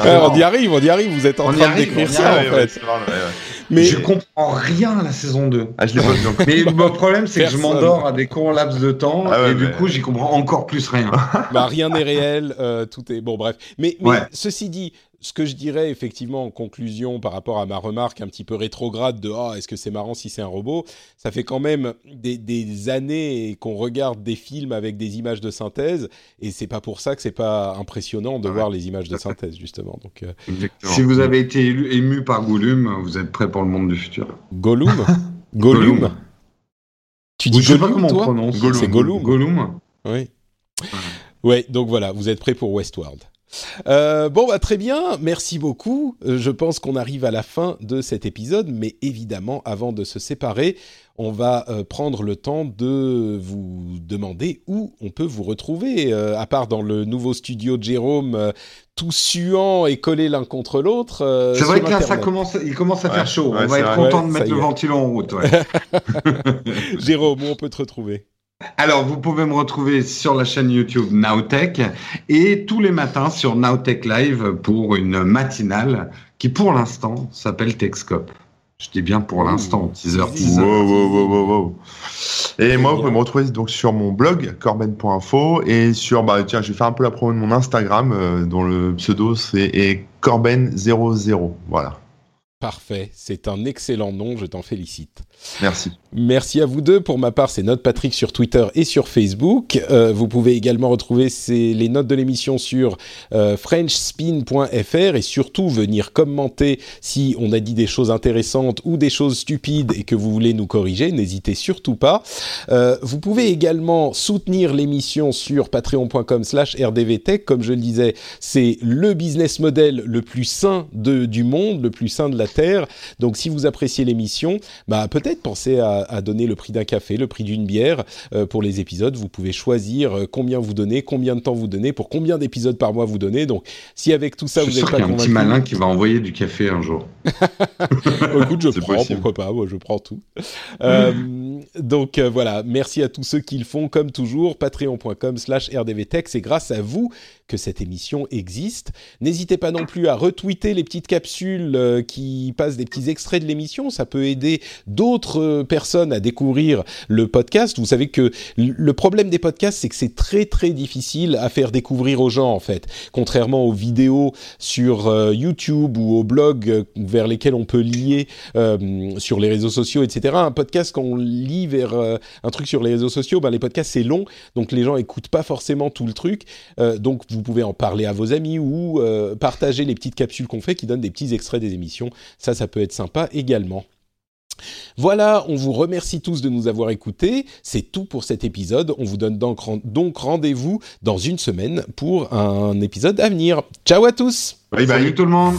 [SPEAKER 1] Ouais, on y arrive, on y arrive. Vous êtes en
[SPEAKER 2] On
[SPEAKER 1] train de décrire ça,
[SPEAKER 2] arrive,
[SPEAKER 1] en fait.
[SPEAKER 3] c'est vrai, ouais, ouais.
[SPEAKER 1] Mais
[SPEAKER 2] Je comprends rien à la saison 2.
[SPEAKER 3] Ah, je l'ai pas donc.
[SPEAKER 2] Mais le problème, c'est que je m'endors à des courts laps de temps
[SPEAKER 3] Ah ouais,
[SPEAKER 2] et du coup, j'y comprends encore plus rien.
[SPEAKER 1] bah, rien n'est réel, euh, tout est bon. Bref, mais, mais
[SPEAKER 2] Ouais.
[SPEAKER 1] ceci dit, ce que je dirais effectivement en conclusion par rapport à ma remarque un petit peu rétrograde de ah est-ce que c'est marrant si c'est un robot, ça fait quand même des, des années qu'on regarde des films avec des images de synthèse et c'est pas pour ça que c'est pas impressionnant de
[SPEAKER 3] Ouais,
[SPEAKER 1] voir les images de synthèse justement. Donc euh,
[SPEAKER 2] Si vous avez été élu- ému par Gollum, vous êtes prêt pour le monde du futur.
[SPEAKER 1] Gollum, Gollum.
[SPEAKER 2] Gollum.
[SPEAKER 1] Tu dis
[SPEAKER 2] je sais pas
[SPEAKER 1] Gollum
[SPEAKER 2] comment on
[SPEAKER 1] toi?
[SPEAKER 2] prononce.
[SPEAKER 1] C'est Gollum.
[SPEAKER 2] Gollum.
[SPEAKER 1] Oui. Ouais, donc voilà, vous êtes prêts pour Westworld. Euh, bon, bah, très bien, merci beaucoup. Euh, je pense qu'on arrive à la fin de cet épisode, mais évidemment, avant de se séparer, on va euh, prendre le temps de vous demander où on peut vous retrouver, euh, à part dans le nouveau studio de Jérôme, euh, tout suant et collé l'un contre l'autre. euh,
[SPEAKER 2] C'est vrai que là, ça commence, il commence à
[SPEAKER 3] Ouais,
[SPEAKER 2] faire chaud.
[SPEAKER 3] ouais,
[SPEAKER 2] on va être
[SPEAKER 3] vrai.
[SPEAKER 2] content
[SPEAKER 1] Ouais,
[SPEAKER 2] de mettre le ventilo en route. ouais.
[SPEAKER 1] Jérôme, où on peut te retrouver?
[SPEAKER 2] Alors, vous pouvez me retrouver sur la chaîne YouTube Nowtech et tous les matins sur Nowtech Live pour une matinale qui, pour l'instant, s'appelle Techscope. Je dis bien pour l'instant, teaser, teaser.
[SPEAKER 3] Wow, wow, wow, wow, wow. Et moi, vous pouvez me retrouver donc sur mon blog corben.info et sur bah tiens, je vais faire un peu la promo de mon Instagram euh, dont le pseudo c'est est corben00. Voilà.
[SPEAKER 1] Parfait, c'est un excellent nom, je t'en félicite.
[SPEAKER 3] Merci.
[SPEAKER 1] Merci à vous deux. Pour ma part, c'est Note Patrick sur Twitter et sur Facebook. Euh, vous pouvez également retrouver ces- les notes de l'émission sur euh, frenchspin.fr et surtout venir commenter si on a dit des choses intéressantes ou des choses stupides et que vous voulez nous corriger. N'hésitez surtout pas. Euh, vous pouvez également soutenir l'émission sur patreon.com slash rdvtech. Comme je le disais, c'est le business model le plus sain de, du monde, le plus sain de la Terre. Donc si vous appréciez l'émission, bah, peut-être pensez à, à donner le prix d'un café, le prix d'une bière euh, pour les épisodes. Vous pouvez choisir euh, combien vous donnez, combien de temps vous donnez, pour combien d'épisodes par mois vous donnez. Donc si avec tout ça
[SPEAKER 2] Je
[SPEAKER 1] vous n'êtes pas
[SPEAKER 2] a un petit
[SPEAKER 1] convaincu,
[SPEAKER 2] malin qui va envoyer du café un jour.
[SPEAKER 1] Écoute, je prends,
[SPEAKER 3] possible.
[SPEAKER 1] pourquoi pas, moi je prends tout. Euh, donc euh, voilà, merci à tous ceux qui le font, comme toujours, patreon.com slash rdvtech, c'est grâce à vous que cette émission existe. N'hésitez pas non plus à retweeter les petites capsules euh, qui passent des petits extraits de l'émission, ça peut aider d'autres euh, personnes à découvrir le podcast. Vous savez que le problème des podcasts, c'est que c'est très très difficile à faire découvrir aux gens en fait, contrairement aux vidéos sur YouTube ou aux blogs vers lesquels on peut lier sur les réseaux sociaux, etc. Un podcast, quand on vers euh, un truc sur les réseaux sociaux, ben, les podcasts, c'est long, donc les gens écoutent pas forcément tout le truc. Euh, donc vous pouvez en parler à vos amis ou euh, partager les petites capsules qu'on fait qui donnent des petits extraits des émissions. Ça, ça peut être sympa également. Voilà, on vous remercie tous de nous avoir écoutés. C'est tout pour cet épisode. On vous donne donc rendez-vous dans une semaine pour un épisode à venir. Ciao à tous
[SPEAKER 3] Bye bye.
[SPEAKER 2] Salut tout le monde